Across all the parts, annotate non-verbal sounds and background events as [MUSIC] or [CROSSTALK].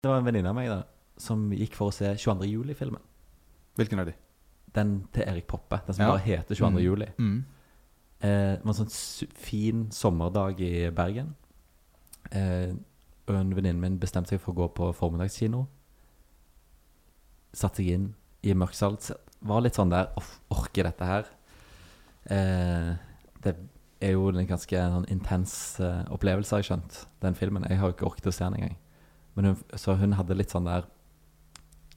Det var en venninne av meg da som gikk for å se 22. juli-filmen. Hvilken av de? Den til Erik Poppe. Den som Ja. bare heter 22. Mm. juli. Mm. Eh, det var en sånn su fin sommerdag i Bergen. Eh, og en venninne min bestemte seg for å gå på formiddagskino. Satte seg inn i mørksalt. Var litt sånn der "Off, Orker dette her? Eh, det er jo en ganske sånn intens eh, opplevelse, har jeg skjønt, den filmen. Jeg har jo ikke orket å se den engang. Hun, så hun hadde litt sånn der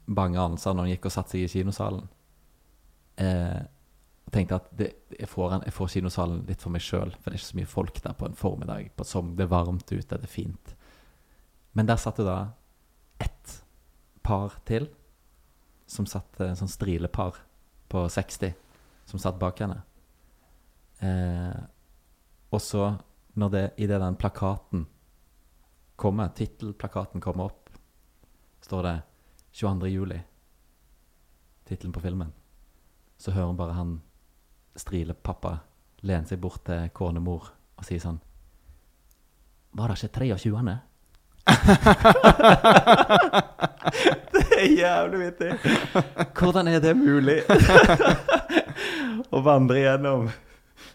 bange anelser når hun gikk og satte seg i kinosalen. Eh, tenkte at det, jeg, får en, jeg får kinosalen litt for meg sjøl, for det er ikke så mye folk der på en formiddag. På som det er varmt ute, det er fint. Men der satt det da ett par til, som satt en sånn strilepar på 60, som satt bak henne. Eh, og så, når det, idet den plakaten kommer, tittelplakaten kommer opp, står det 22. juli, tittelen på filmen så hører hun bare han strilepappa lene seg bort til konemor og sier sånn Var det ikke 23.? [LAUGHS] det er jævlig vittig! Hvordan er det mulig? [LAUGHS] å vandre gjennom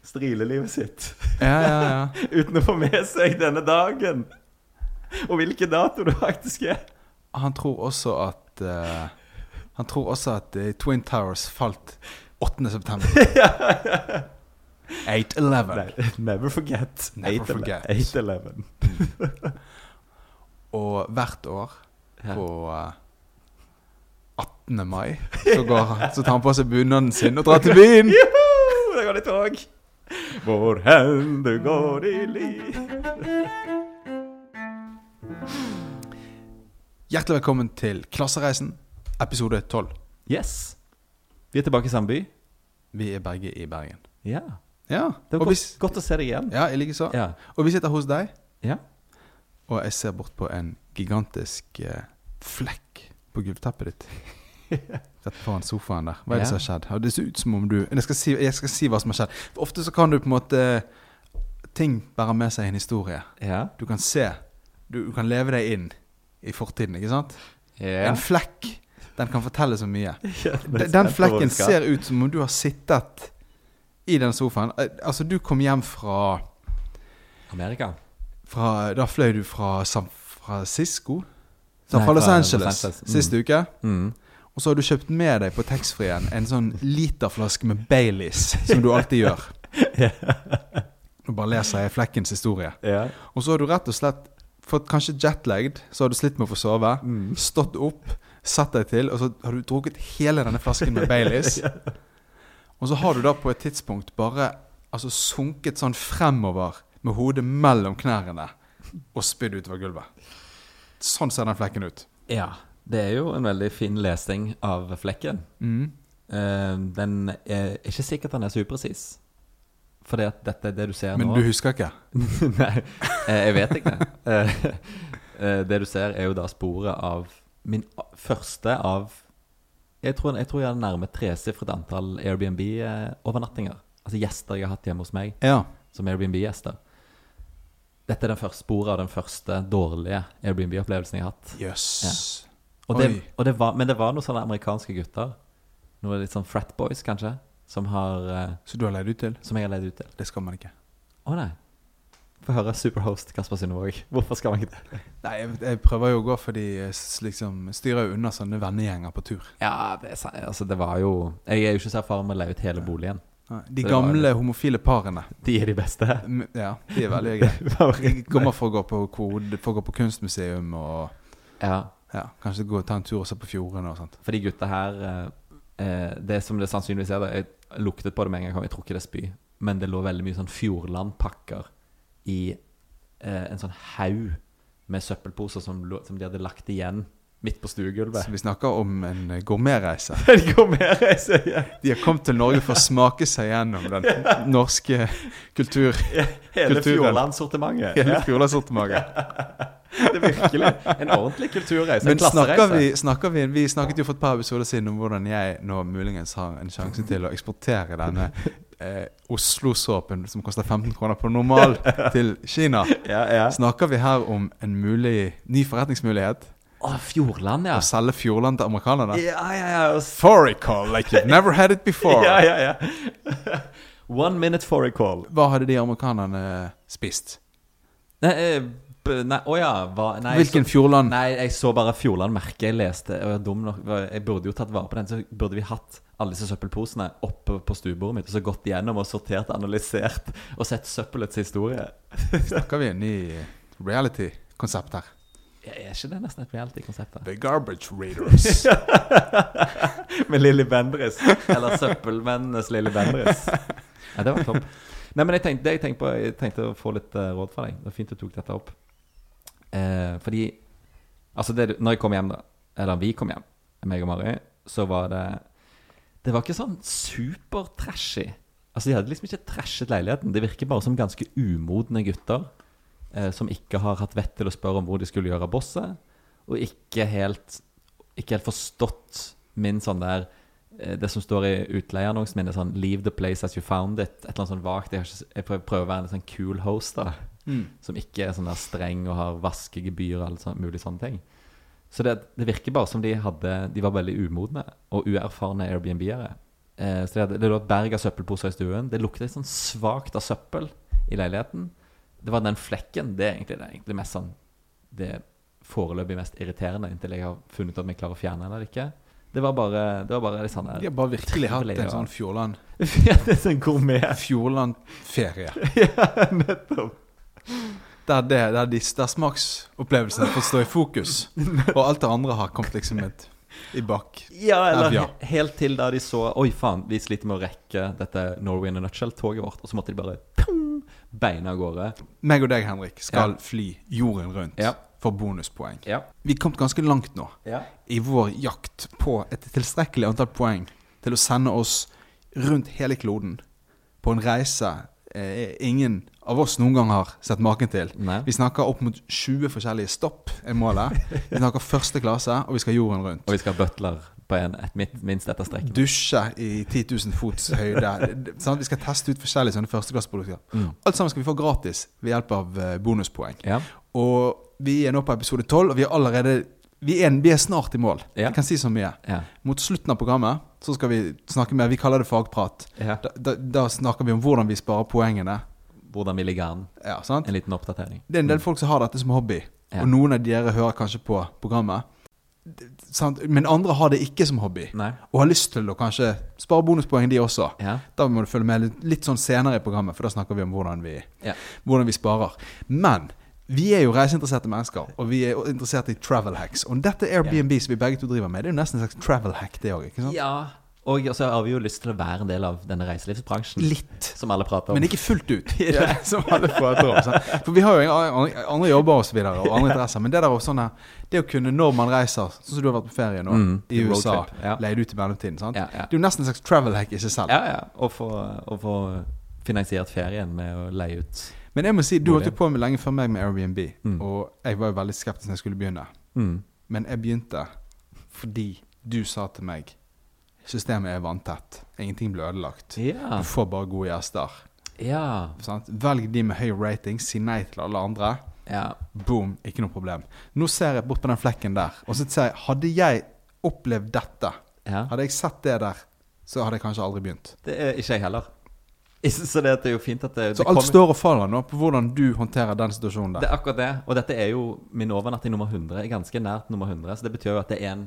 strilelivet sitt Ja, ja, ja. [LAUGHS] uten å få med seg denne dagen. Og hvilken dato det faktisk er. Han tror også at uh, Han tror også at uh, Twin Towers falt 8. september. [LAUGHS] 8-11. Never forget. Never 8-11. forget. 8-11. [LAUGHS] Og hvert år på uh, 18. mai så, går, så tar han på seg bunaden sin og drar til byen. Juhu! Der går det tog. Hvor hen du går i liv. Hjertelig velkommen til Klassereisen, episode 12. Yes. Vi er tilbake i samme by. Vi er begge i Bergen. Ja. Ja, Det var godt, vi, godt, å se deg igjen. ja jeg liker Ja. Og vi sitter hos deg, ja. og jeg ser bort på en gigantisk eh, flekk på gulvteppet ditt. [LAUGHS] Rett foran sofaen der. Hva er det som har skjedd? Og Det ser ut som om du jeg skal, si, jeg skal si hva som har skjedd. For Ofte så kan du på en måte Ting bærer med seg en historie. Ja. Du kan se. Du, du kan leve deg inn i fortiden, ikke sant? Yeah. En flekk, den kan fortelle så mye. [LAUGHS] Ja, Den, den flekken ser ut som om du har sittet i den sofaen. Eh, Altså, du kom hjem fra, Amerika. fra Da fløy du fra San Francisco? San Nei, Los Angeles, Mm. sist uke. Mm. Og så har du kjøpt med deg på taxfree-en en sånn literflaske med Baileys, som du alltid gjør. [LAUGHS] Nå bare leser jeg flekkens historie. Og så har du rett og slett fått kanskje jetlagd, så har du slitt med å få sove. Mm. Stått opp, satt deg til, og så har du drukket hele denne flasken med Baileys. [LAUGHS] Og så har du da på et tidspunkt bare altså sunket sånn fremover med hodet mellom knærne og spydd utover gulvet. Sånn ser den flekken ut. ja. Det er jo en veldig fin lesing av flekken. Mm. Uh, den er ikke sikkert den er så upresis. Fordi at dette er det du ser Men nå. du husker ikke? [LAUGHS] Nei, eh, jeg vet ikke. Eh, eh, det du ser, er jo da sporet av min første av Jeg tror jeg, tror jeg hadde nærme tresifret antall Airbnb-overnattinger. Altså gjester jeg har hatt hjemme hos meg Ja. som Airbnb-gjester. Dette er den første sporet av den første dårlige Airbnb-opplevelsen jeg har hatt. Jøss. Og det, og det var, men det var noen sånne amerikanske gutter, noen litt sånn frat boys kanskje, som, har, eh, Så du har leid ut til? som jeg har leid ut til. Det skal man ikke. Å nei. Få høre superhost Kasper Synnevåg. Hvorfor skal man ikke det? [LAUGHS] Nei, jeg, jeg prøver jo å gå for de eh, s- liksom styrer jo unna sånne vennegjenger på tur. Ja, det, er altså, det var jo Jeg er jo ikke så erfaren med å leie ut hele boligen. Nei, De Det var- gamle homofile parene. De er de beste. M- Ja, de er veldig greie. [LAUGHS] De kommer for å gå på kode, for å gå på kunstmuseum og Ja, ja, kanskje gå og ta en tur og se på fjordene og sånt. for de gutta her eh, eh, Det som det sannsynligvis er, da, jeg luktet på det med en gang jeg tror ikke det er spy, men det lå veldig mye sånn Fjordland-pakker i eh, en sånn haug med søppelposer som, som de hadde lagt igjen midt på stuegulvet. Så vi snakker om en eh, gourmetreise. [LAUGHS] en gourmetreise, ja. De har kommet til Norge for å smake seg gjennom den [LAUGHS] norske kultur. Hele Kulturen. Fjordland-sortimentet. Hele Fjordlandsortimentet. [LAUGHS] det er virkelig en ordentlig kulturreise. Men en snakker vi, snakker vi Vi snakket jo for et par episoder siden om hvordan jeg nå muligens har en sjanse til å eksportere denne eh, Oslo-såpen som koster 15 kroner på normal, til Kina. Ja, ja. Snakker vi her om en mulig ny forretningsmulighet? Å, Fjordland, ja. Å selge Fjordland til amerikanerne. Ja, ja, ja. s- like you've never had it before. [LAUGHS] ja, ja, ja. [LAUGHS] One minute for a call. Hva hadde de amerikanerne spist? Nei, eh, nei, å ja. Hva, nei, Hvilken så, Fjordland? Nei, jeg så bare Fjordland-merket. Jeg leste, og jeg var dum nok. Jeg burde jo tatt vare på den. Så burde vi hatt alle disse søppelposene oppe på stuebordet mitt og så gått igjennom og sortert, analysert og sett søppelets historie. Snakker vi en ny reality-konsept her? Er ikke det nesten et reality-konsept? da? The Garbage Raiders. [LAUGHS] Med Lilly Bendriss. Eller Søppelmennenes Lilly Bendriss. Ja, det var topp. Nei, men jeg tenkte, det jeg tenkte, på, jeg tenkte å få litt uh, råd fra deg. Det var fint du tok dette opp. Eh, fordi Altså, det, når jeg kom hjem, da, eller vi kom hjem, meg og Mari, så var det Det var ikke sånn supertrashy. Altså, de hadde liksom ikke trashet leiligheten. Det virker bare som ganske umodne gutter eh, som ikke har hatt vett til å spørre om hvor de skulle gjøre bosset, og ikke helt ikke helt forstått min sånn der eh, Det som står i utleieannonsen min, er sånn 'Leave the place as you found it'. Et eller annet sånn vagt. Jeg, jeg prøver å være en sånn cool host, da. Mm. Som ikke er sånn der streng og har vaskegebyr og alle sånne mulige sånne ting. Så det, det virker bare som de hadde De var veldig umodne og uerfarne Airbnb-ere. Eh, så det, det lå et berg av søppelposer i stuen. Det lukta litt sånn svakt av søppel i leiligheten. Det var den flekken. Det er egentlig det, er egentlig mest sånn Det foreløpig mest irriterende inntil jeg har funnet ut om jeg klarer å fjerne den eller ikke. Det var bare, det var bare sånn De har bare virkelig hatt en sånn Fjordland [LAUGHS] Ja, det er sånn gourmet. Fjordland-ferie. [LAUGHS] ja, nettopp. Der, det, der, de, der smaksopplevelsene får stå i fokus, [LAUGHS] og alt det andre har kommet liksom et, i bak. Ja, eller Ja. helt til da de så Oi, faen, vi sliter med å rekke dette Norway in a nutshell-toget vårt. Og så måtte de bare pum, beine av gårde. Meg og deg, Henrik, skal Ja. fly jorden rundt Ja. for bonuspoeng. Ja. Vi er kommet ganske langt nå ja. i vår jakt på et tilstrekkelig antall poeng til å sende oss rundt hele kloden på en reise eh, ingen av oss noen gang har sett maken til. Nei. Vi snakker opp mot 20 forskjellige stopp, er målet. Vi snakker første klasse, og vi skal jorden rundt. Og vi skal ha butler på en, et min- minst etter streken. Dusje i 10 000 fots høyde. [LAUGHS] Sånn at Vi skal teste ut forskjellige sånne førsteklasseprodukter. Mm. Alt sammen skal vi få gratis ved hjelp av eh, bonuspoeng. Ja. Og vi er nå på episode 12, og vi er allerede vi er, vi er snart i mål. Ja. Jeg kan si så mye. Ja. Mot slutten av programmet så skal vi snakke mer. Vi kaller det fagprat. Da, da, da snakker vi om hvordan vi sparer poengene. Hvordan vi ligger an. Ja? En liten oppdatering. Det er en del folk som har dette som hobby, Ja. og noen av dere hører kanskje på programmet. Sant? Men andre har det ikke som hobby, Nei. og har lyst til å kanskje spare bonuspoeng, de også. Ja. Da må du følge med litt, litt sånn senere i programmet, for da snakker vi om hvordan vi, Ja. hvordan vi sparer. Men vi er jo reiseinteresserte mennesker, og vi er interessert i travel hacks. Og dette Airbnb som vi begge to driver med, det er jo nesten en slags travel hack, det òg. ja. Og så har vi jo lyst til å være en del av denne reiselivsbransjen. Litt. Som alle prater om. Men ikke fullt ut, [LAUGHS] ja, som alle prater om. sant? For vi har jo andre, andre jobber og så videre, og andre interesser. Men det der å sånn her, det å kunne når man reiser, sånn som du har vært på ferie nå, Mm, i USA, ja. leid ut i mellomtiden. sant? Ja, ja. Det er jo nesten en slags travel hack i seg selv. Ja, ja. Å få, og få finansiert ferien med å leie ut. Men jeg må si, du holdt jo på med lenge før meg med Airbnb, Mm. og jeg var jo veldig skeptisk når jeg skulle begynne. Mm. Men jeg begynte fordi du sa til meg systemet er vanntett. Ingenting blir ødelagt. Ja. Du får bare gode gjester. Ja. Velg de med høy rating, si nei til alle andre. ja. Boom, ikke noe problem. Nå ser jeg bort på den flekken der, og så ser jeg Hadde jeg opplevd dette, ja. hadde jeg sett det der, så hadde jeg kanskje aldri begynt. Det er ikke jeg heller. [LAUGHS] Så det er jo fint at det, Så det alt står og faller nå på hvordan du håndterer den situasjonen der. Det er akkurat det. Og dette er jo min overnatting nummer 100. er Ganske nært nummer 100. Så det betyr jo at det er en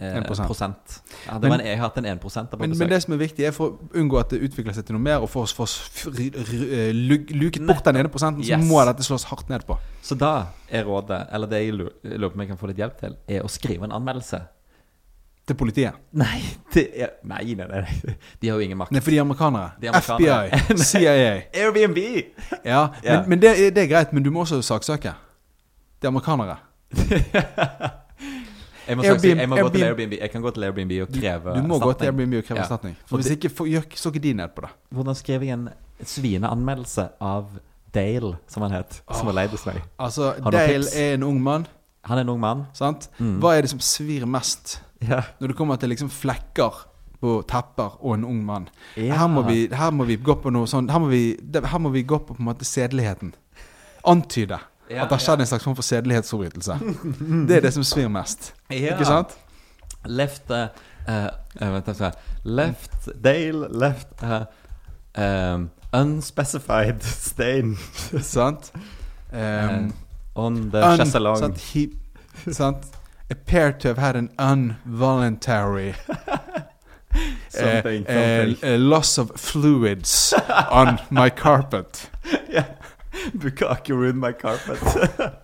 eh, 1%. prosent. Ja, det Men- var en, jeg har hatt en 1 på Men, men det som er viktig, er for å unngå at det utvikler seg til noe mer, og for å eh, lu- luket bort den ene prosenten, så Yes. må dette slås hardt ned på. Så da er rådet, eller det jeg lurer på om jeg kan få litt hjelp til, er å skrive en anmeldelse. Til politiet. Nei, det er, nei, nei, nei. De har jo ingen makt. Nei, for de er amerikanere. De er amerikanere. FBI, [LAUGHS] CIA. Airbnb! Ja. Men, men det, det er greit, men du må også saksøke. De er amerikanere. [LAUGHS] Jeg må, Airbnb- si, jeg må gå til Airbnb- Airbnb. Jeg kan gå til Airbnb og kreve Du må gå til. Airbnb og kreve erstatning. For hvis ikke for, gjør- så ikke de ned på det. Hvordan skriver jeg en svineanmeldelse av Dale, som han het, som var leid hos meg? Altså, Har Dale er en ung mann, Han er en ung mann. sant? Mm. Hva er det som svir mest Ja. når det kommer til liksom flekker på tepper og en ung mann? Ja. Her, må vi, her må vi gå på noe sånn Her må vi, her må vi gå på på en måte sedeligheten. Antyde At det har skjedd en slags form for sedelighetsforbrytelse. Det er det som svir mest. Ja. Ikke sant? Left uh, uh, Vent, jeg skal Left Dale Left uh, um, Unspecified stain sant? Um, uh, on the un- chaiselong. sant? He, sant? Appear to have had an involuntary [LAUGHS] Something, uh, uh, something. uh, loss of fluids on my carpet. [LAUGHS] yeah. [LAUGHS] Bukake ruined my carpet. [LAUGHS]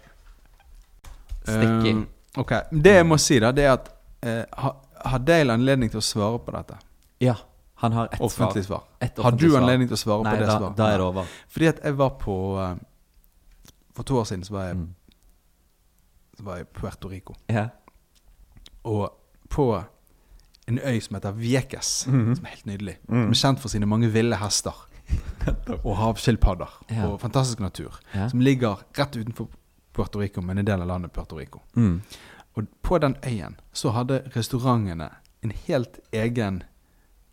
Sticky. Um, ok, Det jeg må si, da, det er at eh, ha, Har Dale anledning til å svare på dette? ja. Han har ett Offentlig svar. svar. Ett Har du svar. anledning til å svare Nei, på det da, svaret? da er det over. Fordi at jeg var på uh, For to år siden så var jeg, Mm. så var jeg i Puerto Rico. Ja. Og på en øy som heter Vieques, Mhm. som er helt nydelig. Mm. Som er kjent for sine mange ville hester. Og havskilpadder. Ja. Og fantastisk natur. Ja. Som ligger rett utenfor Puerto Rico, men en del av landet Puerto Rico. Mm. Og på den øyen så hadde restaurantene en helt egen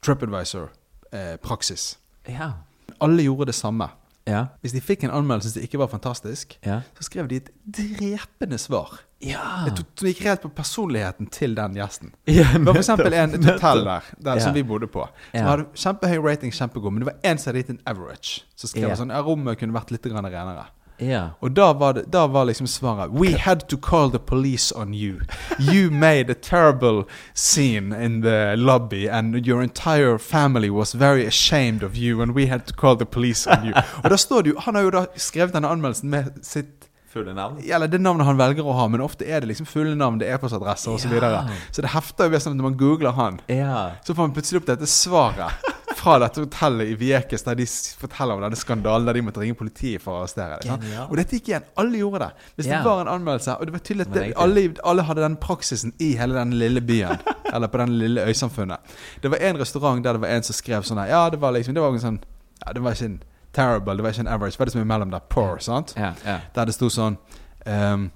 TripAdvisor-praksis. Ja. Alle gjorde det samme. Ja. Hvis de fikk en anmeldelse som ikke var fantastisk, Ja. så skrev de et drepende svar. Ja. Et, som gikk rett på personligheten til den gjesten. ja Det var en, et hotell der, der som vi bodde på. Som hadde kjempehøy rating, kjempegod, men det var én som hadde gitt en average. Så skrev Ja. sånn ja, rommet kunne vært litt renere. Ja. Og da var, det, da var liksom svaret We had to call the police on you. You made a terrible scene in the lobby, and your entire family was very ashamed of you, and we had to call the police on you. [LAUGHS] Og da står det jo Han har jo da skrevet denne anmeldelsen med sitt Fulle navn? eller det navnet han velger å ha, men ofte er det liksom fulle navn, det er e-postadresser osv. Så, videre. Så det hefter jo sånn at når man googler han, Ja. så får man plutselig opp dette svaret [LAUGHS] fra dette hotellet i Vieques, der de forteller om denne skandalen der de måtte ringe politiet for å arrestere deg. Og dette gikk igjen. Alle gjorde det. Hvis yeah. det var en anmeldelse, og det var tydelig at det, alle, alle hadde den praksisen i hele den lille byen, [LAUGHS] eller på den lille øysamfunnet. Det var en restaurant der det var en som skrev sånn her Ja, det var liksom Det var en sånn Ja, det var ikke en terrible, det var ikke en average, det var det som er imellom der. Poor, sant? Yeah, yeah. Der det sto sånn ehm,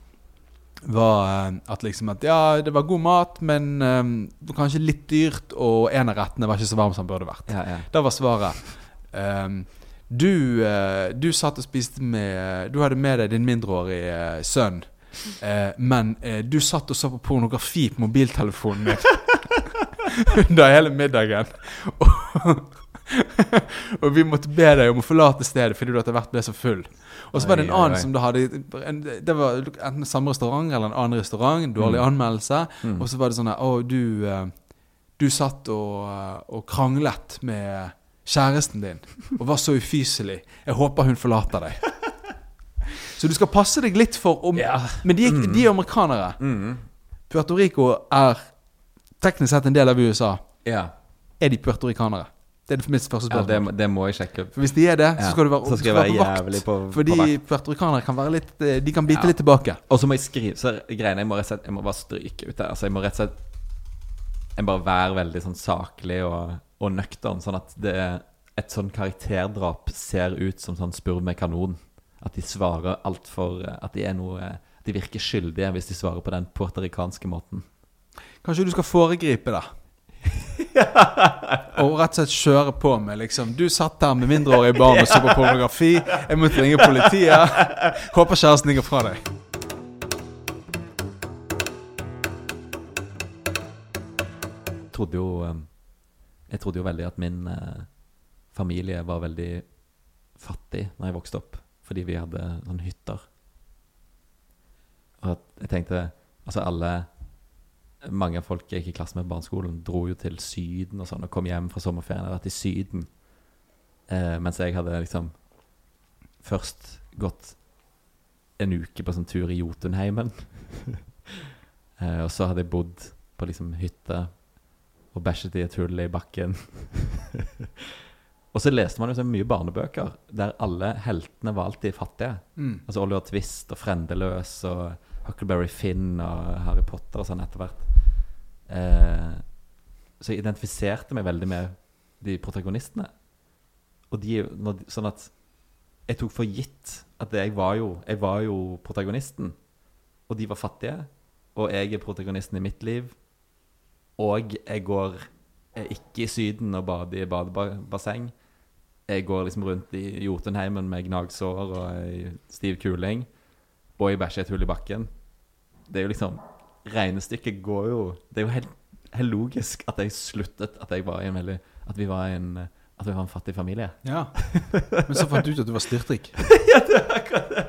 var eh, at liksom at Ja, det var god mat, men um, kanskje litt dyrt, og en av rettene var ikke så varm som den burde vært. ja, ja. Da var svaret um, du, uh, du satt og spiste med Du hadde med deg din mindreårige uh, sønn. uh, men du satt og så på pornografi på mobiltelefonen min [LAUGHS] under hele middagen. [LAUGHS] Og vi måtte be deg om å forlate stedet fordi du etter hvert ble så full. Og så var det en annen som du hadde en, Det var enten samme restaurant eller en annen restaurant. Dårlig Mm. anmeldelse. Mm. Og så var det sånn her Å, du eh, Du satt og, eh, og kranglet med kjæresten din og var så ufyselig. Jeg håper hun forlater deg. [LAUGHS] Så du skal passe deg litt for om yeah. Men de, Mm. de er amerikanere. Mm. Puerto Rico er teknisk sett en del av USA. Yeah. Er de puertorikanere? Det er mitt første ja spørsmål. det, det må jeg sjekke. For Hvis de er det, så skal du være, Så skal være, være på vakt. Fordi vakt. puertorikanere kan være litt eh, De kan bite Ja. litt tilbake. Og så må jeg skrive Så greiene jeg må rett og slett Jeg må bare stryke ut der. Altså jeg må rett og slett Jeg må bare være veldig sånn saklig og, og nøktern, sånn at det et sånn karakterdrap ser ut som sånn spurv med kanon. At de svarer altfor At de er noe De virker skyldige hvis de svarer på den puertoricanske måten. Kanskje du skal foregripe det. [LAUGHS] og rett og slett kjøre på med liksom Du satt der med mindreårige barn og så på pornografi. Jeg måtte ringe politiet. [LAUGHS] Håper kjæresten ligger fra deg. Jeg trodde jo eh, Jeg trodde jo veldig at min eh, familie var veldig fattig når jeg vokste opp, fordi vi hadde sånne hytter. Og at jeg tenkte Altså alle Mange av folk jeg gikk i klasse med på barneskolen, dro jo til Syden og sånn, og kom hjem fra sommerferien og vært i Syden. Eh, mens jeg hadde liksom først gått en uke på sånn tur i Jotunheimen. [LAUGHS] eh, og så hadde jeg bodd på liksom hytte og bæsjet i et hull i bakken. [LAUGHS] og så leste man jo så mye barnebøker der alle heltene var alltid fattige. Mm. Altså Oliver Twist og Frendeløs og Huckleberry Finn og Harry Potter og sånn etter hvert. Eh, så jeg identifiserte meg veldig med de protagonistene. Og de, sånn at jeg tok for gitt at jeg var jo Jeg var jo protagonisten. Og de var fattige. Og jeg er protagonisten i mitt liv. Og jeg går ikke i Syden og bader i badebasseng. Jeg går liksom rundt i Jotunheimen med gnagsår og stiv kuling. og jeg bæsjer et hull i bakken Det er jo liksom Regnestykket går jo Det er jo helt, helt logisk at jeg sluttet At jeg var veldig At vi var en At vi var en fattig familie. Ja. Men så fant du ut at du var styrtrik. [LAUGHS] ja, det er akkurat det.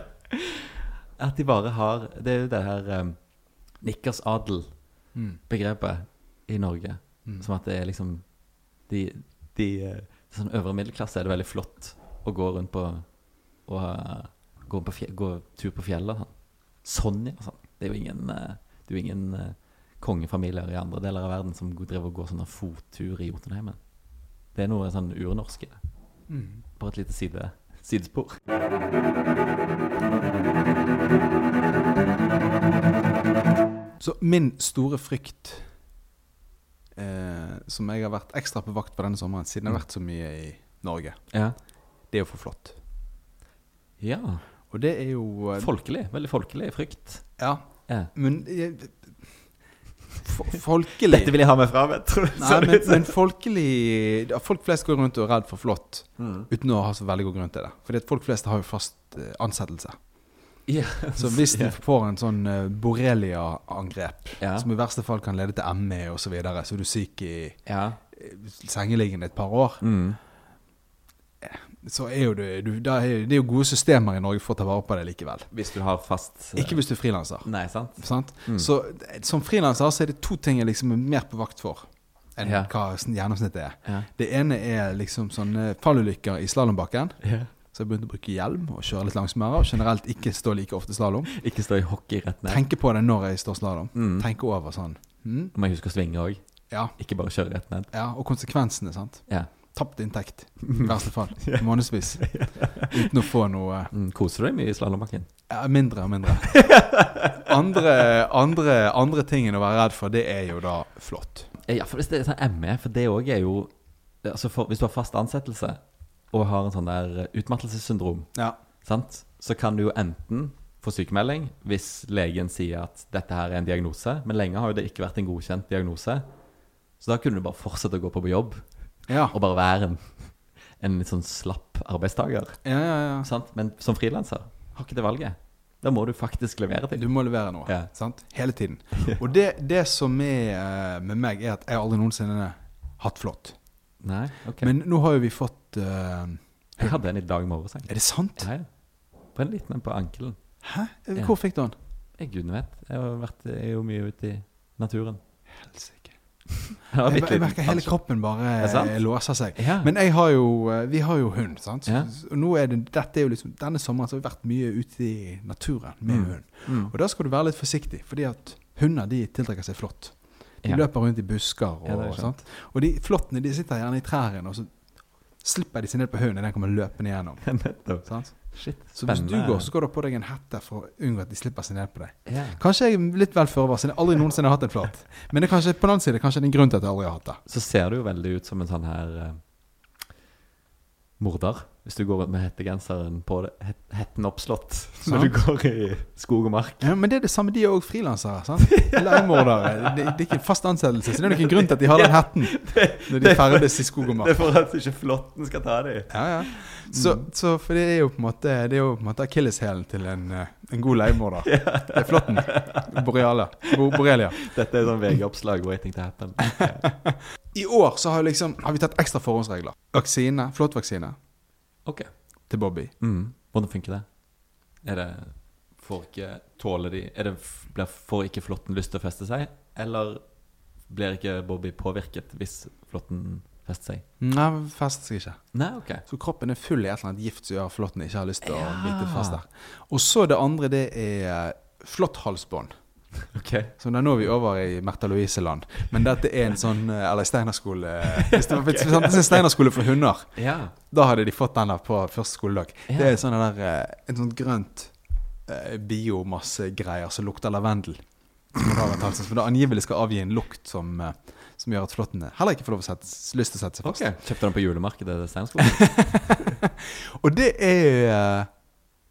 At de bare har Det er jo det her um, nikkersadel-begrepet Mm. i Norge. Mm. Som at det er liksom De, de eh, Sånn øvre middelklasse er det veldig flott å gå rundt på Og uh, gå, på fjell, gå tur på fjellet og sånn. Sonja og sånn. Det er jo ingen er jo ingen eh, kongefamilier i andre deler av verden som driver og går sånne fottur i Jotunheimen. Det er noe sånn urnorsk i det. Mm. Bare et lite side, sidespor. Så min store frykt, eh, som jeg har vært ekstra på vakt på denne sommeren, siden jeg har vært så mye i Norge, Ja. det er å få flått. ja. Og det er jo eh, Folkelig. Veldig folkelig frykt. Ja, Ja. men eh, Folkelig Dette vil jeg ha meg fra meg, tror du. Nei, men, men folkelig Folk flest går rundt og er redd for flått Mm. uten å ha så veldig god grunn til det. Fordi at folk flest har jo fast eh, ansettelse. Yes, Så hvis du får en sånn uh, borrelia-angrep, Ja. som i verste fall kan lede til ME osv., så, videre, så er du syk i ja. eh, sengeliggende et par år, Mm. Så er jo det, du, det er jo gode systemer i Norge for å ta vare på det likevel. Hvis du har fast Ikke hvis du er frilanser. Nei, sant? Sant? Mm. Så eh, som frilanser så er det to ting jeg liksom er mer på vakt for enn Ja. hva gjennomsnittet er. Ja. Det ene er liksom sånne fallulykker i slalåmbakken. ja. Så jeg begynte å bruke hjelm og kjøre litt langsommere. Og generelt ikke stå like ofte slalåm. Ikke stå i hockey rett ned. Tenke på det når jeg står slalåm. Mm. Tenke over sånn. Mm, Må jeg huske å svinge òg. ja, Ikke bare kjøre rett ned. ja, og konsekvensene, sant. Ja. Tapt inntekt, i verste fall. Månedsvis. Uten å få noe Mm. Koser du deg mye i slalåmbakken? ja, Mindre og mindre. [LAUGHS] Andre, andre, andre tingen å være redd for, det er jo da flott. Ja, for hvis det er sånn ME, for det òg er jo altså for, Hvis du har fast ansettelse og har en sånn der utmattelsessyndrom, Ja. sant? så kan du jo enten få sykemelding hvis legen sier at dette her er en diagnose, men lenge har jo det ikke vært en godkjent diagnose. Så da kunne du bare fortsette å gå på jobb Ja. og bare være en, en litt sånn slapp arbeidstaker. ja, ja, ja. Sant? Men som frilanser har ikke det valget. Da må du faktisk levere ting. Du må levere noe. Ja. Sant? Hele tiden. [LAUGHS] Og det, det som er eh, med meg, er at jeg aldri noensinne hatt flått. Nei, ok. Men nå har jo vi fått uh, jeg hadde en i dag morges. jeg. Er det sant? Ja, ja. På en liten en på ankelen. Hæ? Ja. Hvor fikk du den? Jeg gudene vet. Jeg har vært jeg er jo mye ute i naturen. Helsike. Har Jeg, jeg merker hele kroppen bare låser seg. Ja. Men jeg har jo, eh, vi har jo hund, sant? Ja. Nå er det, dette er jo liksom, denne sommeren så har vi vært mye ute i naturen med Mm. hund. mm. Og da skal du være litt forsiktig, fordi at hunder de tiltrekker seg flått. De Ja. løper rundt i busker, og, Ja, sant. sant? og de flåttene de sitter gjerne i trærne, og så slipper de seg ned på hunden og den kommer løpende gjennom. [LAUGHS] Nettopp. Sant? Shit, Så hvis du går, så går du på deg en hette for å unngå at de slipper seg ned på deg. Yeah. Kanskje jeg er litt vel føre siden jeg aldri noensinne har hatt en flat. [LAUGHS] Men det er kanskje, på den side kanskje det er en grunn til at jeg aldri har hatt det. Så ser du jo veldig ut som en sånn her uh, morder. Hvis du går med hettegenseren på det, het, hetten oppslått [LAUGHS] når du går i skog og mark. Ja, Men det er det samme, de er òg frilansere. [LAUGHS] Leiemordere. Det, det er ikke fast ansettelse, så det er nok en grunn til at de har den [LAUGHS] hetten når de ferdes i skog og mark. Det er for at ikke flåtten skal ta dem. Ja, ja. Så, så for det er jo på en måte Det er jo på en måte akilleshælen til en, eh, en god leiemorder. Det er flåtten. Borealia. Bo, Borelia. Dette er sånn VG-oppslag 'Waiting to happen'. I år så har, liksom, har vi tatt ekstra forhåndsregler. Vaksine, flåttvaksine Ok. til Bobby. Mm. Hvordan funker det? Er det Får ikke tåle de Er det blir, Får ikke flåtten lyst til å feste seg? Eller blir ikke Bobby påvirket hvis flåtten fester seg? Nei, fester seg ikke. Nei, ok. Så kroppen er full i et eller annet gift som gjør flåtten ikke har lyst til å Ja. bite fast der. Og så det andre, det er eh, flåtthalsbånd. [LAUGHS] Ok Så da nå er vi over i Märtha Louise-land. Men dette er en sånn eh, Eller steinerskole Hvis det var hvis en steinerskole for hunder, Ja. da hadde de fått den der på første skoledag. Ja. Det er sånn der, eh, en sånn grønt eh, biomassegreier som lukter lavendel. Som da angivelig skal avgi en lukt som, eh, som gjør at flåttene heller ikke får lov å sette, lyst til å sette seg Ok. Okay. Kjøpte den på julemarkedet til Steinerskolen? [LAUGHS] Og det er eh,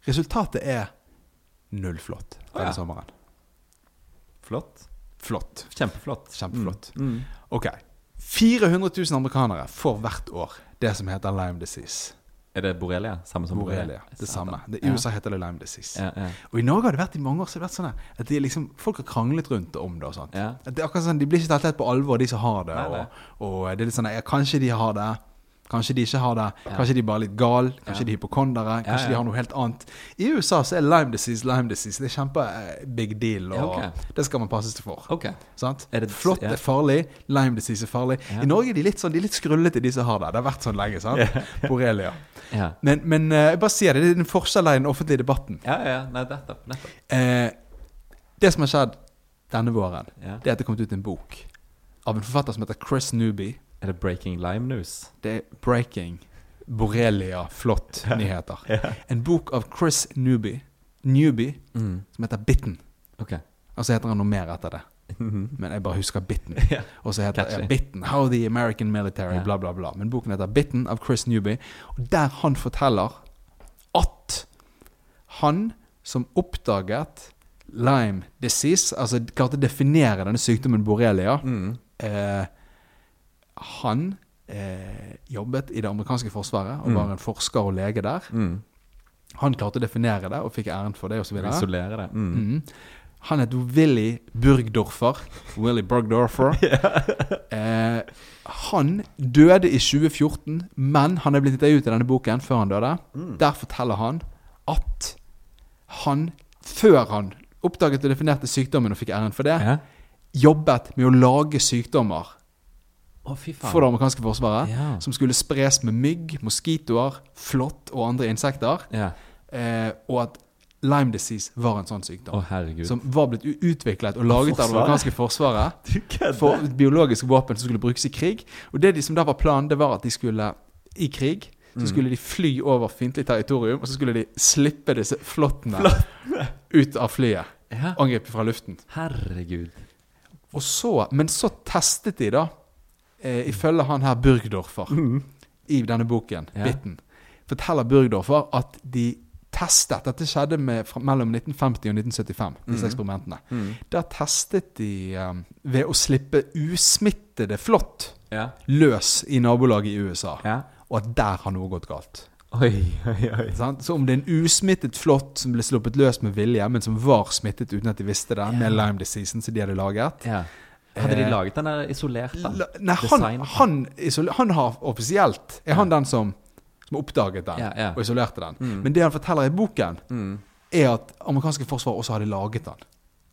Resultatet er null flått denne ja. sommeren. Flott. Flott. Kjempeflott. Kjempeflott. Mm. Mm. Ok. 400 000 amerikanere får hvert år det som heter Lyme disease. Er det borrelia? Samme som Borrelia. Det samme. Det, I USA heter det Lyme disease. Ja, ja. Og i Norge har det vært i mange år så har vært sånn at de liksom, folk har kranglet rundt om det. og sånt. Ja. Det er akkurat sånn, De blir ikke tatt helt på alvor, de som har det. Nei, nei. Og, og det er litt sånn ja, Kanskje de har det, kanskje de ikke har det. Kanskje de er bare litt gal, kanskje de er hypokondere, kanskje de har noe helt annet. I USA så er Lyme disease Lyme disease. Det er kjempe eh, big deal, og Ja, ok. det skal man passe seg for. Okay. Er det- Flått ja. er farlig, Lyme disease er farlig. I Norge er de litt sånn, de er litt skrullete, de som har det. Det har vært sånn lenge. sant? Borrelia. [LAUGHS] Ja. Men, men eh, jeg bare sier det, det er en forskjell i den offentlige debatten. ja, ja. Nei, nettopp. nettopp. Eh, det som har skjedd denne våren, det er at det er kommet ut en bok av en forfatter som heter Chris Newby. Er det Breaking Lime News? Det er breaking borrelia flott [LAUGHS] nyheter. En bok av Chris Newby, Newby Mm. som heter Bitten. Okay. Og så heter han noe mer etter det. Men jeg bare husker Bitten. [LAUGHS] Ja. Og så heter det Bitten, How the American Military, Ja. bla, bla, bla. Men boken heter Bitten av Chris Newby. Og der han forteller at han som oppdaget Lime disease, altså klarte å definere denne sykdommen borrelia, Mm. eh, han eh, jobbet i det amerikanske forsvaret og Mm. var en forsker og lege der. Mm. Han klarte å definere det og fikk æren for det osv. Isolere det. Mm. Mm. Han het Willy Burgdorfer. Willy Burgdorfer. [LAUGHS] eh, han døde i 2014, men han er blitt intervjuet i denne boken før han døde. Mm. Der forteller han at han, før han oppdaget og definerte sykdommen og fikk æren for det, Ja. jobbet med å lage sykdommer Å, for det amerikanske forsvaret. Ja. Som skulle spres med mygg, moskitoer, flått og andre insekter. Ja. Eh, og at Lyme disease var en sånn sykdom. Oh. Som var blitt utviklet og laget av det amerikanske forsvaret [LAUGHS] for et biologisk våpen som skulle brukes i krig. Og det de som da var planen, det var at de skulle i krig så skulle de fly over fiendtlig territorium, og så skulle de slippe disse flåttene [LAUGHS] ut av flyet. Ja. Angrepet fra luften. Herregud. Og så, men så testet de, da, eh, ifølge han her Burgdorfer i denne boken, Ja. Bitten, forteller Burgdorfer at de testet Dette skjedde med, fra, mellom 1950 og 1975, disse eksperimentene. Mm. Der testet de um, ved å slippe usmittede flått Ja. løs i nabolaget i USA. ja. Og at der har noe gått galt. Oi, oi, oi. Så om det er en usmittet flått som ble sluppet løs med vilje, men som var smittet uten at de visste det, med Lyme diseasen som de hadde laget Ja. Hadde de Eh, laget den der isolert, da? Nei, han, han, isoler, han har offisielt Er han den som, som oppdaget den Ja, ja. og isolerte den. Mm. Men det han forteller i boken, Mm. er at amerikanske forsvar også hadde laget den.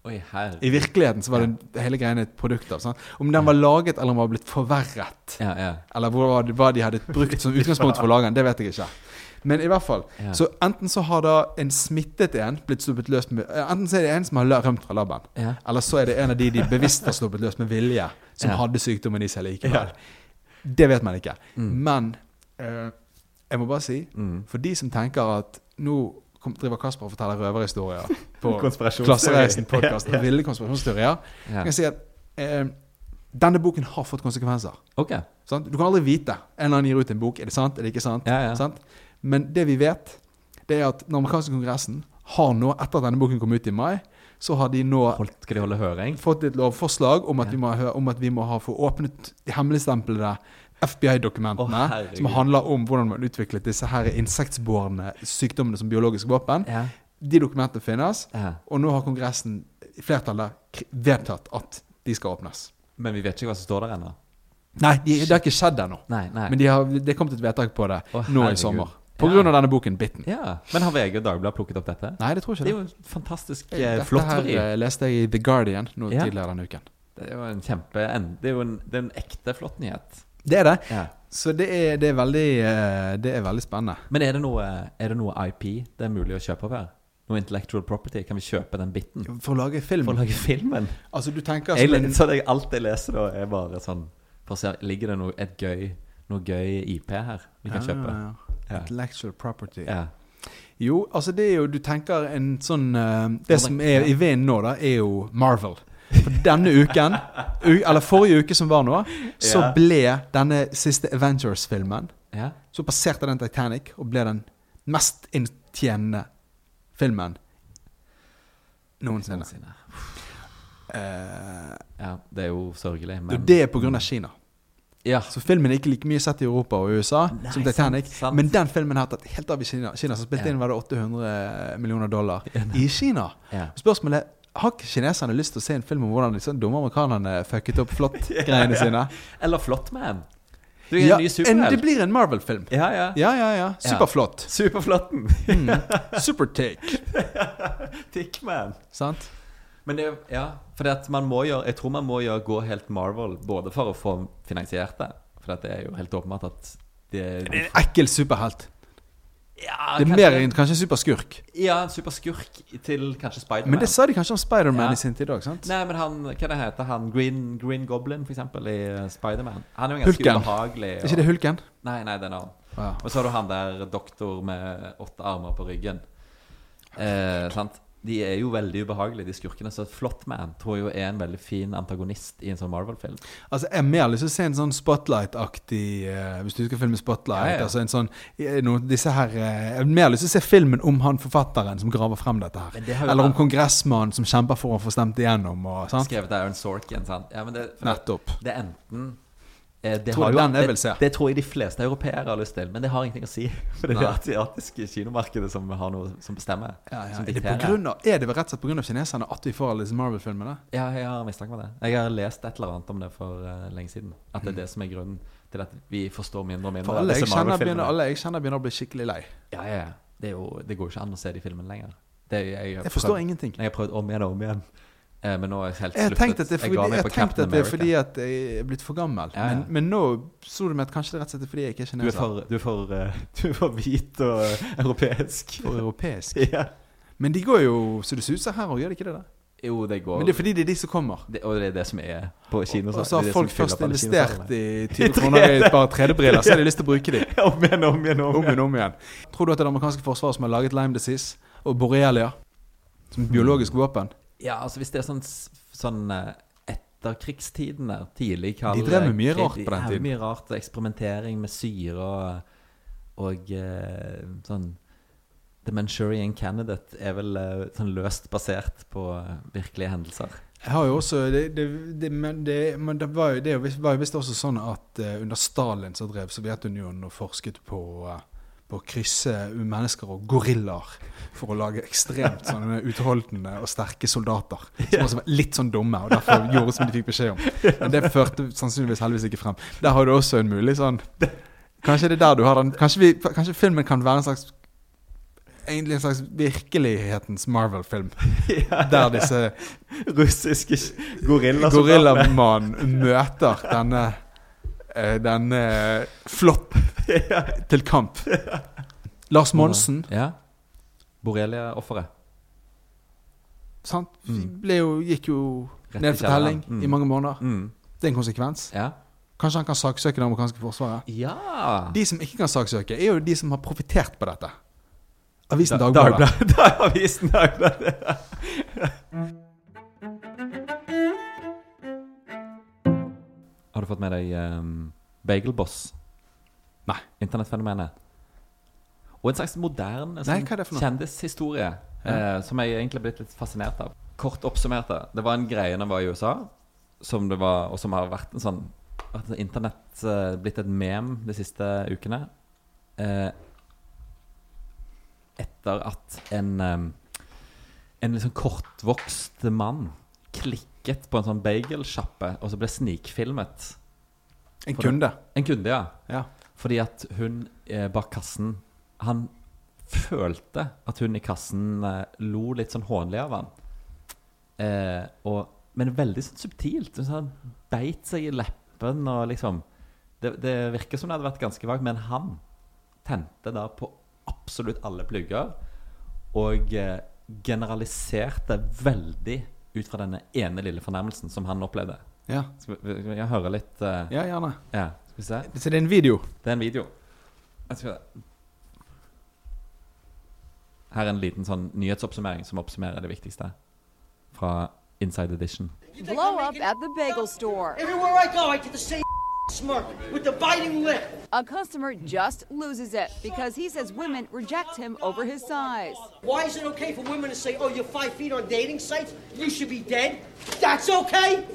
Oi. I virkeligheten så var det hele greiene et produkt av. Sant? Om den var laget eller om den var blitt forverret, Ja, ja. eller hva de hadde brukt som [LAUGHS] utgangspunkt for å lage den, det vet jeg ikke. Men i hvert fall. Ja. Så enten så har da en smittet en blitt sluppet løs med eh, Enten så er det en som har rømt fra laben, Ja. eller så er det en av de de bevisst har sluppet løs med vilje, som hadde sykdommen i seg likevel. Det vet man ikke. Mm. Men uh, jeg må bare si, Mm. for de som tenker at nå driver Kasper og forteller røverhistorier [LAUGHS] på Konspirasjonsteori. Klassereisen ja, ja. ville konspirasjonsteorier, Ja. kan jeg si at eh, denne boken har fått konsekvenser. Okay. Sant? Du kan aldri vite. En eller annen gir ut en bok. Er det sant? Er det ikke sant? Ja. Sant? Men det vi vet, det er at den amerikanske kongressen har nå, etter at denne boken kom ut i mai, så har de nå de fått et lovforslag om at, Ja. vi, må om at vi må ha få åpnet de hemmeligstemplede FBI-dokumentene oh, som handler om hvordan man utviklet disse her insektbårne sykdommene som biologisk våpen. Ja. De dokumentene finnes, ja. og nå har Kongressen, flertallet, vedtatt at de skal åpnes. Men vi vet ikke hva som står der ennå. Nei, de, det har ikke skjedd ennå. Men de har, det er kommet et vedtak på det oh, nå i sommer. På Ja. grunn av denne boken, Bitten. Ja. Men har VG og Dagbladet plukket opp dette? Nei, det tror Det ikke er det. jo en fantastisk eh, Dette flott her vri. eh, leste jeg i The Guardian nå Ja. tidligere denne uken. Det er jo en kjempe Det er jo en, det er en ekte flott nyhet. Det er det. Ja. Så det er, det er, veldig, eh, det er veldig spennende. Men er det, noe, er det noe IP det er mulig å kjøpe opp her? Noe intellectual property? Kan vi kjøpe den biten? For å lage film For å lage filmen? Altså, du tenker Jeg, som så det, alt jeg leser da, er bare sånn For å se, Ligger det noe, gøy, noe gøy IP her vi kan kjøpe? Ja, ja, ja. Ja. Intellectual property. Jo, altså det er jo Du tenker en sånn uh, Det som er i vinden nå, da, er jo Marvel. For denne uken, eller forrige uke som var nå, så ble denne siste Avengers-filmen ja. Så passerte den Titanic og ble den mest inntjenende filmen noensinne. Ja. Så filmen er ikke like mye sett i Europa og USA Nei, som Titanic. sant, sant. Men den filmen har tatt helt av i Kina. Kina som spilte Ja. inn var det 800 millioner dollar i Kina. Ja. Spørsmålet er har ikke kineserne lyst til å se en film om hvordan de sånn dumme amerikanerne fucket opp flott-greiene [LAUGHS] sine? Eller Flåttman. Du er en Ja, ny superhelt. det blir en Marvel-film. Ja, ja. Ja, ja, ja. Superflott. Superflotten. [LAUGHS] Supertake. Tickman. Sant? Men det, ja, for det at man må gjøre Jeg tror man må gjøre gå helt Marvel, både for å få finansiert det For det er jo helt åpenbart at det, Det er en ekkel superhelt. ja, Det er kanskje- mer enn kanskje en superskurk. Ja, en superskurk til kanskje Spiderman. Men det sa de kanskje om Spiderman Ja. i sin tid òg, sant? Nei, men han, hva det heter han? Green, Green Goblin, for eksempel, i uh, Spiderman. Han er jo ganske Hulken. ubehagelig. Er ikke det Hulken? Nei, nei, det er han. Ja. Og så har du han der doktor med åtte armer på ryggen. Eh, sant? De er jo veldig ubehagelige, de skurkene. Så Flottman tror jeg jo er en veldig fin antagonist i en sånn Marvel-film. Altså, Jeg har mer lyst til å se en sånn Spotlight-aktig uh, Hvis du skal filme Spotlight. Ja, ja. Altså en sånn eh, no, disse her uh, Jeg har mer lyst til å se filmen om han forfatteren som graver frem dette her. Det Eller om kongressmannen som kjemper for å få stemt igjennom. Og? Skrevet av Aaron Sorkin. Sant? Ja, men det, Nettopp. det er enten det, Tror har jo- det, det tror jeg de fleste europeere har lyst til, men det har ingenting å si. [LAUGHS] For det er det asiatiske kinomarkedet som har noe som bestemmer. Ja, ja. Som Er, det på grunn av, er det vel rett og slett pga. kineserne at vi får alle disse Marvel-filmene? Ja, jeg har mistanke om det. Jeg har lest et eller annet om det for uh, lenge siden. At det er det som er grunnen til at vi forstår mindre og mindre For alle jeg, kjenner begynner, alle jeg kjenner begynner å bli skikkelig lei. Ja, ja, ja. Det, jo, det går jo ikke an å se de filmene lenger. Det, jeg, Jeg forstår prøvd, ingenting. Jeg har prøvd om igjen og om igjen. Eh, men nå er jeg helt Jeg sluttet. at det er Jeg fordi, ga meg jeg Captain at det er fordi at jeg er blitt for gammel. Ja, ja. Men, men nå så du meg at kanskje det er rett og slett er fordi jeg ikke er Du er for, du er for, eh, [LAUGHS] du er for hvit og uh, europeisk. For europeisk. [LAUGHS] ja. Men de går jo så det suser her òg, gjør de ikke det? da? Jo, det går Men det er fordi det er de som kommer. det, Og det er det som er på kino. Og så har folk først investert i [LAUGHS] 20 kroner i et par 3D-briller, så har de lyst til å bruke dem. Om igjen, om igjen, om Om igjen. om igjen. Tror du at det er det amerikanske forsvaret som har laget Lime disease og borrelia som biologisk våpen? Ja, altså hvis det er sånn, sånn eh, etterkrigstidene, tidlig kald De drev med mye rart på den tiden. Mye rart, eksperimentering med syre og, og eh, sånn The Manchurian Candidate er vel eh, sånn løst basert på virkelige hendelser. Jeg har jo også det, det, det, Men, det, men det var jo, det var jo visst også sånn at eh, under Stalin så drev Sovjetunionen og forsket på eh, på å krysse mennesker og gorillaer for å lage ekstremt sånne [LAUGHS] utholdende og sterke soldater. Som også var litt sånn dumme, og derfor [LAUGHS] gjorde som de fikk beskjed om. Men det førte sannsynligvis heldigvis ikke frem. Der har du også en mulig sånn Kanskje det er der du har den Kanskje, vi, kanskje filmen kan være en slags Egentlig en slags virkelighetens Marvel-film. Der disse Russiske gorillamann Gorillamannen møter denne Denne flott til kamp. Lars Monsen, Ja. Borrelia-offeret. sant? Mm. Ble jo, gikk jo ned for telling. Mm. i mange måneder. Mm. Det er en konsekvens. Ja. Kanskje han kan saksøke det amerikanske forsvaret. ja. De som ikke kan saksøke, er jo de som har profittert på dette. Avisen Da- Dagbladet. Dagbladet. [LAUGHS] Avisen Dagbladet. [LAUGHS] Har du fått med deg um, Bagelboss? Nei. Internettfenomenet. Og en slags moderne sånn, kjendishistorie eh, som jeg egentlig er blitt litt fascinert av. Kort oppsummert, det var en greie da jeg var i USA, som det var, og som har vært en sånn At internett eh, blitt et mem de siste ukene. Eh, etter at en um, En liksom kortvokst mann klikket på en sånn bagelsjappe, og så ble snikfilmet. En For det- kunde. En kunde, ja. Ja. Fordi at hun eh, bak kassen Han følte at hun i kassen eh, lo litt sånn hånlig av han. Eh, og, men veldig sånn subtilt. Hun sånn, beit seg i leppen og liksom det, det virker som det hadde vært ganske vagt, men han tente da på absolutt alle plugger. Og eh, generaliserte veldig ut fra denne ene lille fornærmelsen som han opplevde. Ja. Skal vi, skal vi høre litt uh, ja, gjerne. ja, skal vi se. Så det er en video. Det er en video. Her er en liten sånn nyhetsoppsummering som oppsummerer det viktigste fra Inside Edition. Blow up at the bagel store. Everywhere I go, I get the same smirk with the biting lip. A customer just loses it because he says women reject him over his size. Why is it okay for women to say, oh, you're five feet on dating sites? You should be dead? That's okay?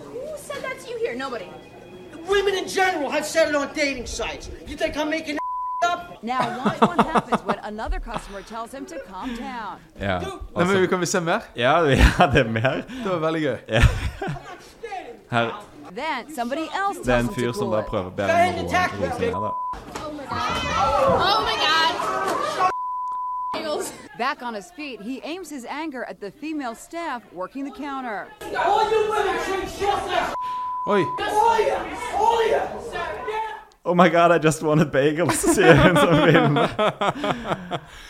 Who said that to you here? Nobody. Women women in general have said it on dating sites. You think I'm making [LAUGHS] [LAUGHS] up? Now, watch what happens when another customer tells him to calm down. Ja, Nei, men Kan vi se mer? ja, ja, det er mer. Det var veldig gøy. Her, Then somebody else det tells en him fyr to som cool da it. prøver å be ham om å roe seg ned. da. Oh my god. Bagels. Back on his feet, he aims his anger at the female staff working the counter. All you women treat just as Oi. all of you, all you. Oh my god, I just wanted bagels, sier hun som filmer.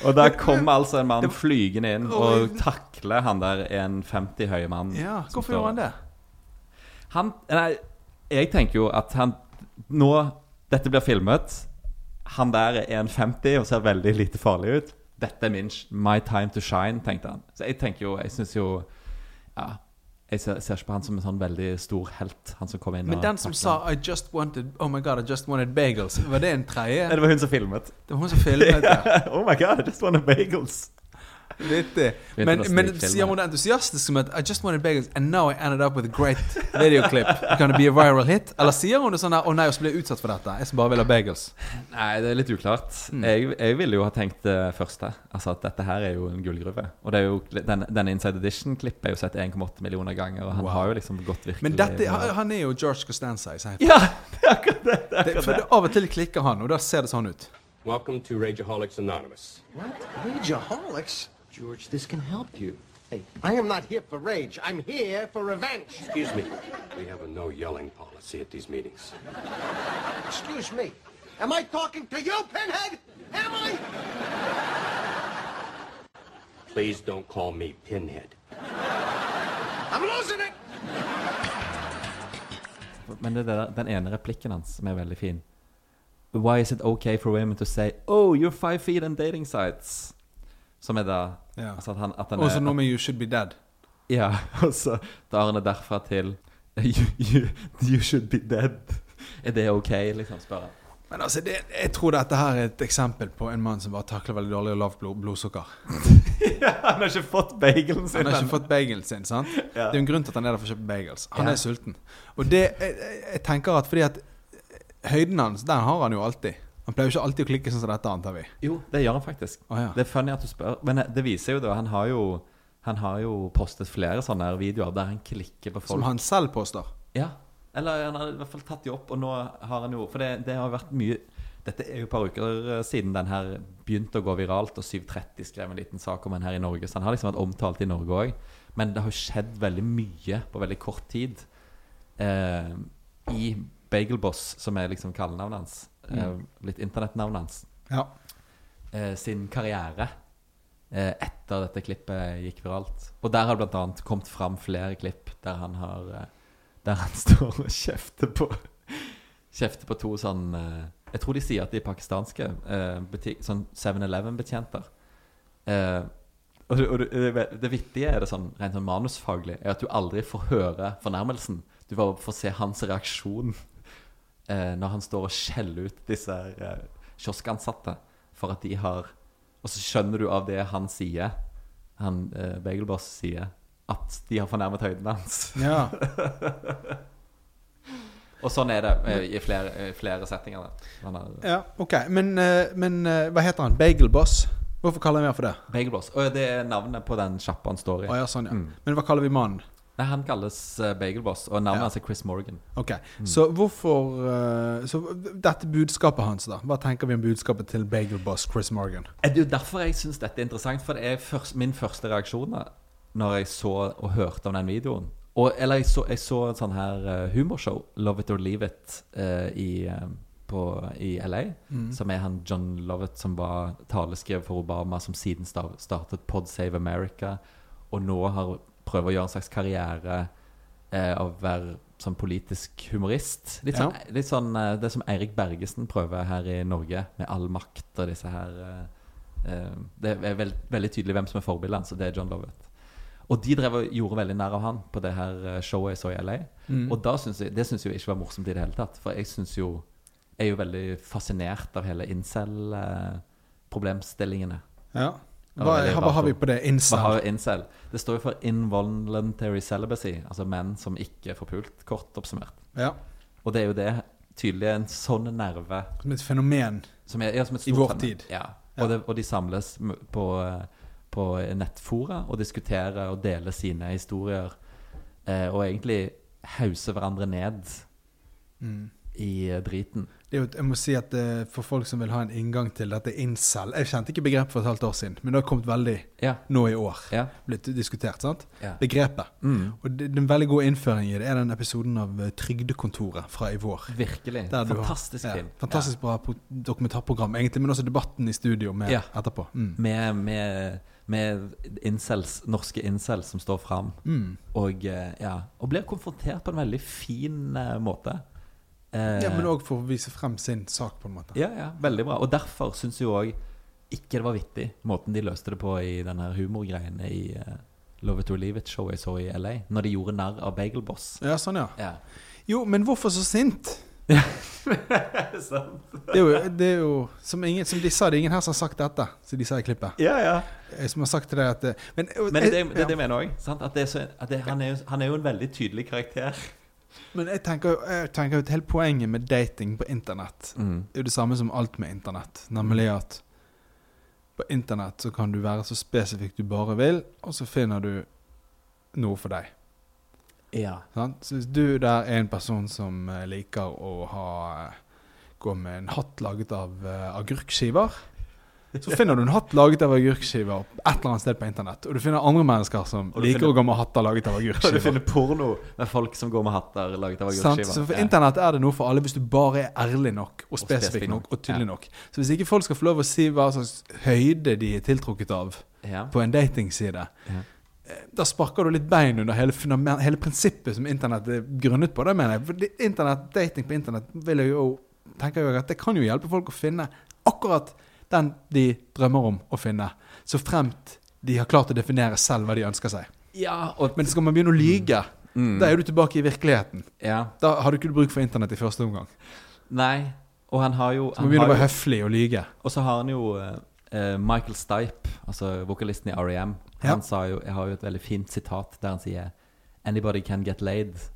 Og der kommer altså en mann flygende inn og takler han der 1,50 høye mannen. Ja, som hvorfor står gjorde han der. det? Han Nei, jeg tenker jo at han Nå Dette blir filmet. Han der er 1,50 og ser veldig lite farlig ut. Dette er min my time to shine, tenkte han. Så jeg tenker jo Jeg syns jo Ja. Jeg ser, ser ikke på han som en sånn veldig stor helt, han som kom inn Men den som sa I just wanted Oh my god, I just wanted bagels. Var det en tredje? Nei, Det var hun som filmet. Det var hun som filmet ja. [LAUGHS] oh my god, I just wanted bagels. Vittig. Men, men sier er? hun det entusiastisk som at I just wanted bagels, and now I ended up with a great videoclip. [LAUGHS] Gonna be a viral hit? Eller sier hun det sånn at Å nei, så blir jeg utsatt for dette. Jeg som bare vil ha bagels. [LAUGHS] Nei, det er litt uklart. Mm. Jeg, jeg ville jo ha tenkt det første. Altså at dette her er jo en gullgruve. Og det er jo, den, denne Inside Edition-klippet er jo sett 1,8 millioner ganger, og han Wow. har jo liksom gått virkelig Men dette, han, han er jo George Costanza i seg. Ja! [LAUGHS] Det er akkurat det. det, er Det, akkurat for det. det, av og til klikker han, og da ser det sånn ut. Welcome to Rageaholics Anonymous. What? Rageaholics? George, this can help you. Hey, I am not here for rage. I'm here for revenge. Excuse me. We have a no yelling policy at these meetings. Excuse me. Am I talking to you, Pinhead? Am I? Please don't call me Pinhead. I'm losing it. Men det er der, den ene replikken hans som er veldig fin. Why is it okay for women to say Oh, you're five feet on dating sites? Som er da Ja. altså at han, at han Og så noe med You Should Be Dead. Ja, [LAUGHS] og så tar han det derfra til [LAUGHS] you, you, you should be dead. Er det ok, liksom? spør han. Men altså, det, jeg tror dette her er et eksempel på en mann som bare takler veldig dårlig og lavt blod, blodsukker. [LAUGHS] Han har ikke fått bagelen sin. Han har ikke fått bagelen sin, sant? Ja. Det er jo en grunn til at han er der for å kjøpe bagels. Han Ja. er sulten. Og det, jeg, jeg- jeg tenker at fordi at høyden hans, den har han jo alltid. Han pleier jo ikke alltid å klikke sånn som dette, antar vi. Jo, det gjør han faktisk. Oh, ja. Det er funny at du spør. Men eh, det viser jo det. Han har jo, han har jo postet flere sånne videoer der han klikker på folk. Som han selv påstår. Ja. Eller han har i hvert fall tatt de opp, og nå har han jo For det, det har vært mye Dette er jo et par uker siden den her begynte å gå viralt, og 730 skrev en liten sak om den her i Norge. Så han har liksom vært omtalt i Norge òg. Men det har skjedd veldig mye på veldig kort tid eh, i Bagelboss, som er liksom kallenavnet hans. Eh, litt internettnavnet hans. Ja. Eh, sin karriere eh, etter dette klippet gikk viralt. Og der har det annet kommet fram flere klipp der han har Der han [LAUGHS] står og kjefter på Kjefter på to sånn eh, Jeg tror de sier at de er pakistanske eh, sånn 7-Eleven-betjenter. Eh, og det, og det, det vittige er det sånn rent sånn manusfaglig Er at du aldri får høre fornærmelsen. Du bare får se hans reaksjon eh, når han står og skjeller ut disse eh, kioskansatte for at de har Og så skjønner du av det han sier, han eh, Bagelboss sier, at de har fornærmet høyden hans. ja. [LAUGHS] Og sånn er det eh, i flere, i flere settinger. Har ja ok. Men, eh, men eh, hva heter han? Bagelboss? Hvorfor kaller vi han for det? Bagelboss. Og det er navnet på den sjappa han står i. Å ja, sånn, ja. Mm. Men hva kaller vi mannen? Nei, Han kalles eh, Bagelboss, og navnet Ja. er Chris Morgan. Ok, Så hvorfor eh, Så dette budskapet hans, da? Hva tenker vi om budskapet til Bagelboss Chris Morgan? Det er jo derfor jeg syns dette er interessant, for det er først, min første reaksjon da, når jeg så og hørte om den videoen. Og, eller jeg så, jeg så et sånn her eh, humorshow, Love It or Leave It, eh, i, eh, på, i LA. Som er han John Lovett som var taleskriver for Obama, som siden startet Pod Save America, og nå har prøver å gjøre en slags karriere eh, av å være sånn politisk humorist. Litt sånn, litt sånn eh, det som Eirik Bergesen prøver her i Norge, med all makt og disse her eh, eh, Det er veld, veldig tydelig hvem som er forbildet hans, og det er John Lovett. Og de drev og gjorde veldig nær av han på det her eh, showet jeg så i LA. Og da synes jeg, det syns jeg ikke var morsomt i det hele tatt. For jeg synes jo Jeg er jo veldig fascinert av hele incel-problemstillingene. Ja. Hva, hva har vi på det? Incel? incel? Det står jo for involuntary celibacy, altså menn som ikke får pult, kort oppsummert. Ja. Og det er jo det tydelig en sånn nerve Som et fenomen. som er, ja, som et I vår fenomen. tid. Ja. Og, det, og de samles på, på nettfora og diskuterer og deler sine historier. Eh, og egentlig hauser hverandre ned Mm. i driten. Det jo, jeg må si at eh, For folk som vil ha en inngang til dette incel Jeg kjente ikke begrepet for et halvt år siden, men det har kommet veldig Ja. nå i år. Ja. Blitt diskutert, sant? Ja. Begrepet. Mm. Og det, det er en veldig god innføring i det er den episoden av eh, Trygdekontoret fra i vår. Virkelig. fantastisk har- film. Fantastisk bra dokumentarprogram, egentlig, men også debatten i studio med etterpå. Mm. Med, med, med incels, norske incels som står fram. Mm. Og, eh, ja, og blir konfrontert på en veldig fin måte. Eh, Ja, men òg for å vise frem sin sak, på en måte. Ja, ja, veldig bra. Og derfor syns jeg òg ikke det var vittig, måten de løste det på i den her humorgreiene i uh, Love It or Leave It-showet jeg så i LA. Når de gjorde narr av Bagel Boss. Ja, sånn, ja. Ja. Jo, men hvorfor så sint? [LAUGHS] Det er jo, det er jo som, ingen, som de sa, det er ingen her som har sagt dette, som de sa i klippet. ja, ja. Eh, Som har sagt til deg at eh, Men, Men det, det, det, det mener jeg òg. Han, han er jo en veldig tydelig karakter. Men jeg tenker, jeg tenker at hele poenget med dating på internett Mm. er jo det samme som alt med internett. Nemlig at på internett så kan du være så spesifikk du bare vil, og så finner du noe for deg. Ja. Så hvis du der er en person som eh, liker å ha eh, gå med en hatt laget av eh, agurkskiver, så finner du en hatt laget av agurkskiver et eller annet sted på internett. Og du finner andre mennesker som liker finner- å gå med hatter laget av [LAUGHS] Og du finner porno med folk som går med hatter laget av agurkskiver. Så for Ja. internett er det noe for alle hvis du bare er ærlig nok og spesifikk nok og tydelig Ja. nok. Så hvis ikke folk skal få lov å si hva slags høyde de er tiltrukket av Ja. på en datingside, eh, da sparker du litt bein under hele, hele prinsippet som internett er grunnet på. Det mener jeg. For internett, dating på internett vil jeg jo tenker jeg at det kan jo hjelpe folk å finne akkurat den de drømmer om å finne. Så fremt de har klart å definere selv hva de ønsker seg. ja, og Men skal man begynne å lyge, Mm. da er du tilbake i virkeligheten. ja. Da har du ikke bruk for internett i første omgang. Nei. Og han har jo Så han man begynner å være høflig og lyge. Og så har han jo eh, Michael Stipe, altså vokalisten i R.E.M. Ja. Han sa jo, jeg har jo et veldig fint sitat der han sier 'Anybody can get laid'.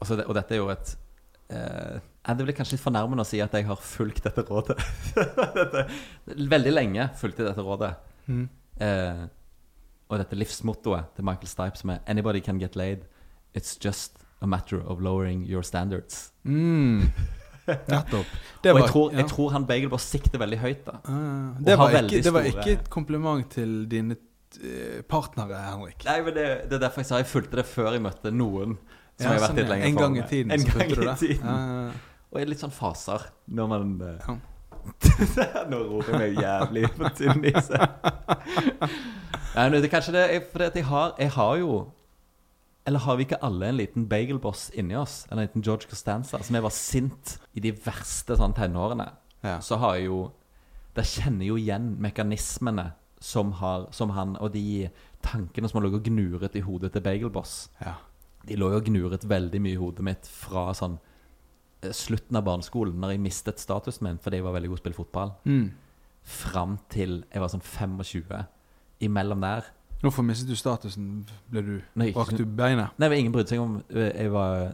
Og, så det, og dette er jo et eh, ja, Det blir kanskje litt fornærmende å si at jeg har fulgt dette rådet. [LAUGHS] dette, veldig lenge fulgte dette rådet. Mm. Eh, og dette livsmottoet til Michael Stipe som er 'Anybody can get laid'. It's just a matter of lowering your standards. Mm. [LAUGHS] Nettopp. Det og jeg tror, jeg tror han Bagel bare sikter veldig høyt, da. Uh, det, var ikke, det var ikke et kompliment til dine eh, partnere, Henrik. Nei, men det, det er derfor jeg sa jeg fulgte det før jeg møtte noen som Ja, jeg har vært sånn, litt lenger en gang i tiden En gang i tiden, tiden. Og er litt sånn faser når man eh, Ja. [LAUGHS] Nå roper jeg meg jævlig på tynn is. [LAUGHS] Nei, men det er kanskje det For jeg har, jeg har jo Eller har vi ikke alle en liten bagelboss inni oss? Eller en liten George Costanza som jeg var sint i de verste sånn tenårene? Ja. Så har jeg jo Der kjenner jeg jo igjen mekanismene som, har, som han Og de tankene som har ligget og gnuret i hodet til Bagelboss. Ja. De lå jo og gnuret veldig mye i hodet mitt fra sånn slutten av barneskolen, når jeg mistet statusen min fordi jeg var veldig god til å spille fotball, Mm. fram til jeg var sånn 25. Imellom der Hvorfor mistet du statusen? Ble du Brakk du beinet? Nei, ingen brydde seg om eh, Jeg var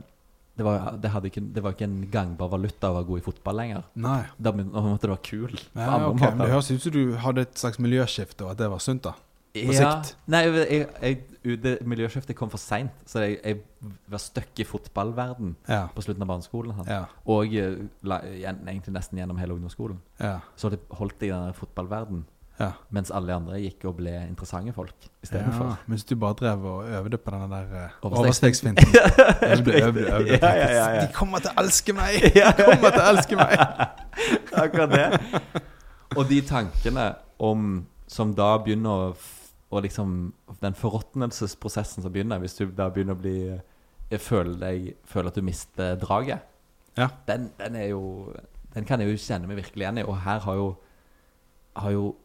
det var, det, ikke, det var ikke en gangbar valuta å være god i fotball lenger. Nei. Da måtte du være kul. Ja, andre ok, Men det høres ut som du hadde et slags miljøskifte, og at det var sunt, da. på ja. sikt. Nei, jeg, jeg, jeg, det miljøskiftet kom for seint, så jeg, jeg var stuck i fotballverden Ja. på slutten av barneskolen. Ja. Og eh, la, egentlig nesten gjennom hele ungdomsskolen. Ja. Så det holdt jeg i den fotballverden ja. mens alle andre gikk og ble interessante folk ja. for. Mens du bare drev og øvde på den der uh, Overstegsfinten. overstegsfinten. [LAUGHS] Øvde, øvde, øvde. Ja, ja, ja, ja. De kommer til å elske meg! [LAUGHS] De kommer til å elske meg! [LAUGHS] Akkurat det. Og de tankene om Som da begynner å, å liksom Den forråtnelsesprosessen som begynner, hvis du da begynner å bli jeg føler, deg, føler at du mister draget, Ja. den, den er jo Den kan jeg jo kjenne meg virkelig igjen i. Og her har jo Har jo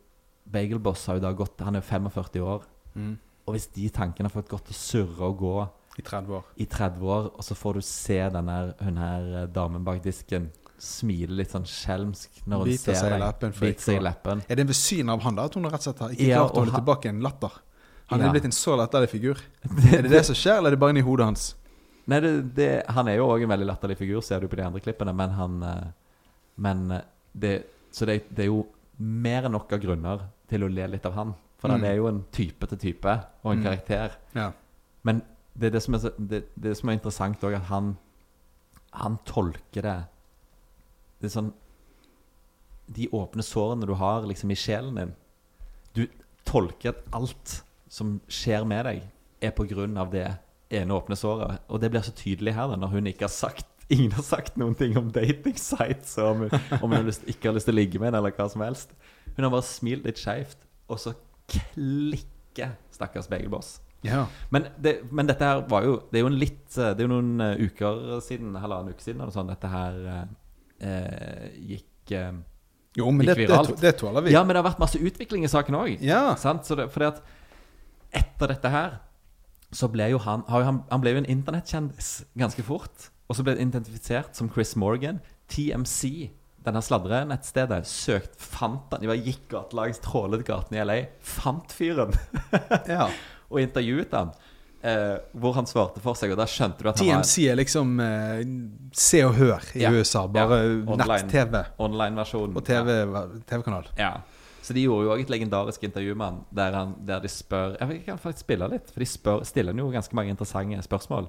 Bagelboss har jo da gått Han er jo 45 år. Mm. Og hvis de tankene har fått gått og surre og gå I 30 år. i 30 år, og så får du se denne, hun her eh, damen bak disken smile litt sånn skjelmsk når hun ser seg i deg. Biter seg i leppen. Er det ved synet av han da at hun rett og slett har ikke Ja, klart å holde han- tilbake en latter? Han Ja. er blitt en så latterlig figur. [LAUGHS] Er det det som skjer, eller er det bare inni hodet hans? Nei, det, det, han er jo òg en veldig latterlig figur, ser du på de andre klippene, men han eh, Men eh, det Så det, det er jo mer enn nok av grunner til å le litt av han. For han Mm. er jo en type til type, og en Mm. karakter. Ja. Men det er det som er, det, det som er interessant òg, at han Han tolker det Det er sånn De åpne sårene du har liksom i sjelen din Du tolker at alt som skjer med deg, er på grunn av det ene åpne såret. Og det blir så tydelig her, da, når hun ikke har sagt Ingen har sagt noen ting om dating sites, om, om hun har lyst, ikke har lyst til å ligge med henne, eller hva som helst. Hun har bare smilt litt skeivt, og så klikker stakkars Begelboss. ja. Men, det, men dette her var jo Det er jo en litt eh, Det er jo noen eh, uker siden, halvannen uke siden, eller sånn, dette her eh, gikk eh, Jo, men det, det, det tåler vi. Ja, men det har vært masse utvikling i saken òg. Ja. Fordi at etter dette her så ble jo han han, han ble jo en internettkjendis ganske fort. Og så ble han identifisert som Chris Morgan. TMC, denne sladrenettstedet, søkt, fant han De bare gikk gatelangs, trålet gatene i LA, fant fyren ja. [LAUGHS] og intervjuet han. Eh, hvor han svarte for seg, og da skjønte du at han TMC er liksom eh, Se og Hør i Ja. USA. Bare Ja. nett-TV online-versjon. og TV TV-kanal. Ja. Så de gjorde jo òg et legendarisk intervju med han der, han, der de spør Jeg vet ikke, kan faktisk spille litt, for de spør, stiller han jo ganske mange interessante spørsmål.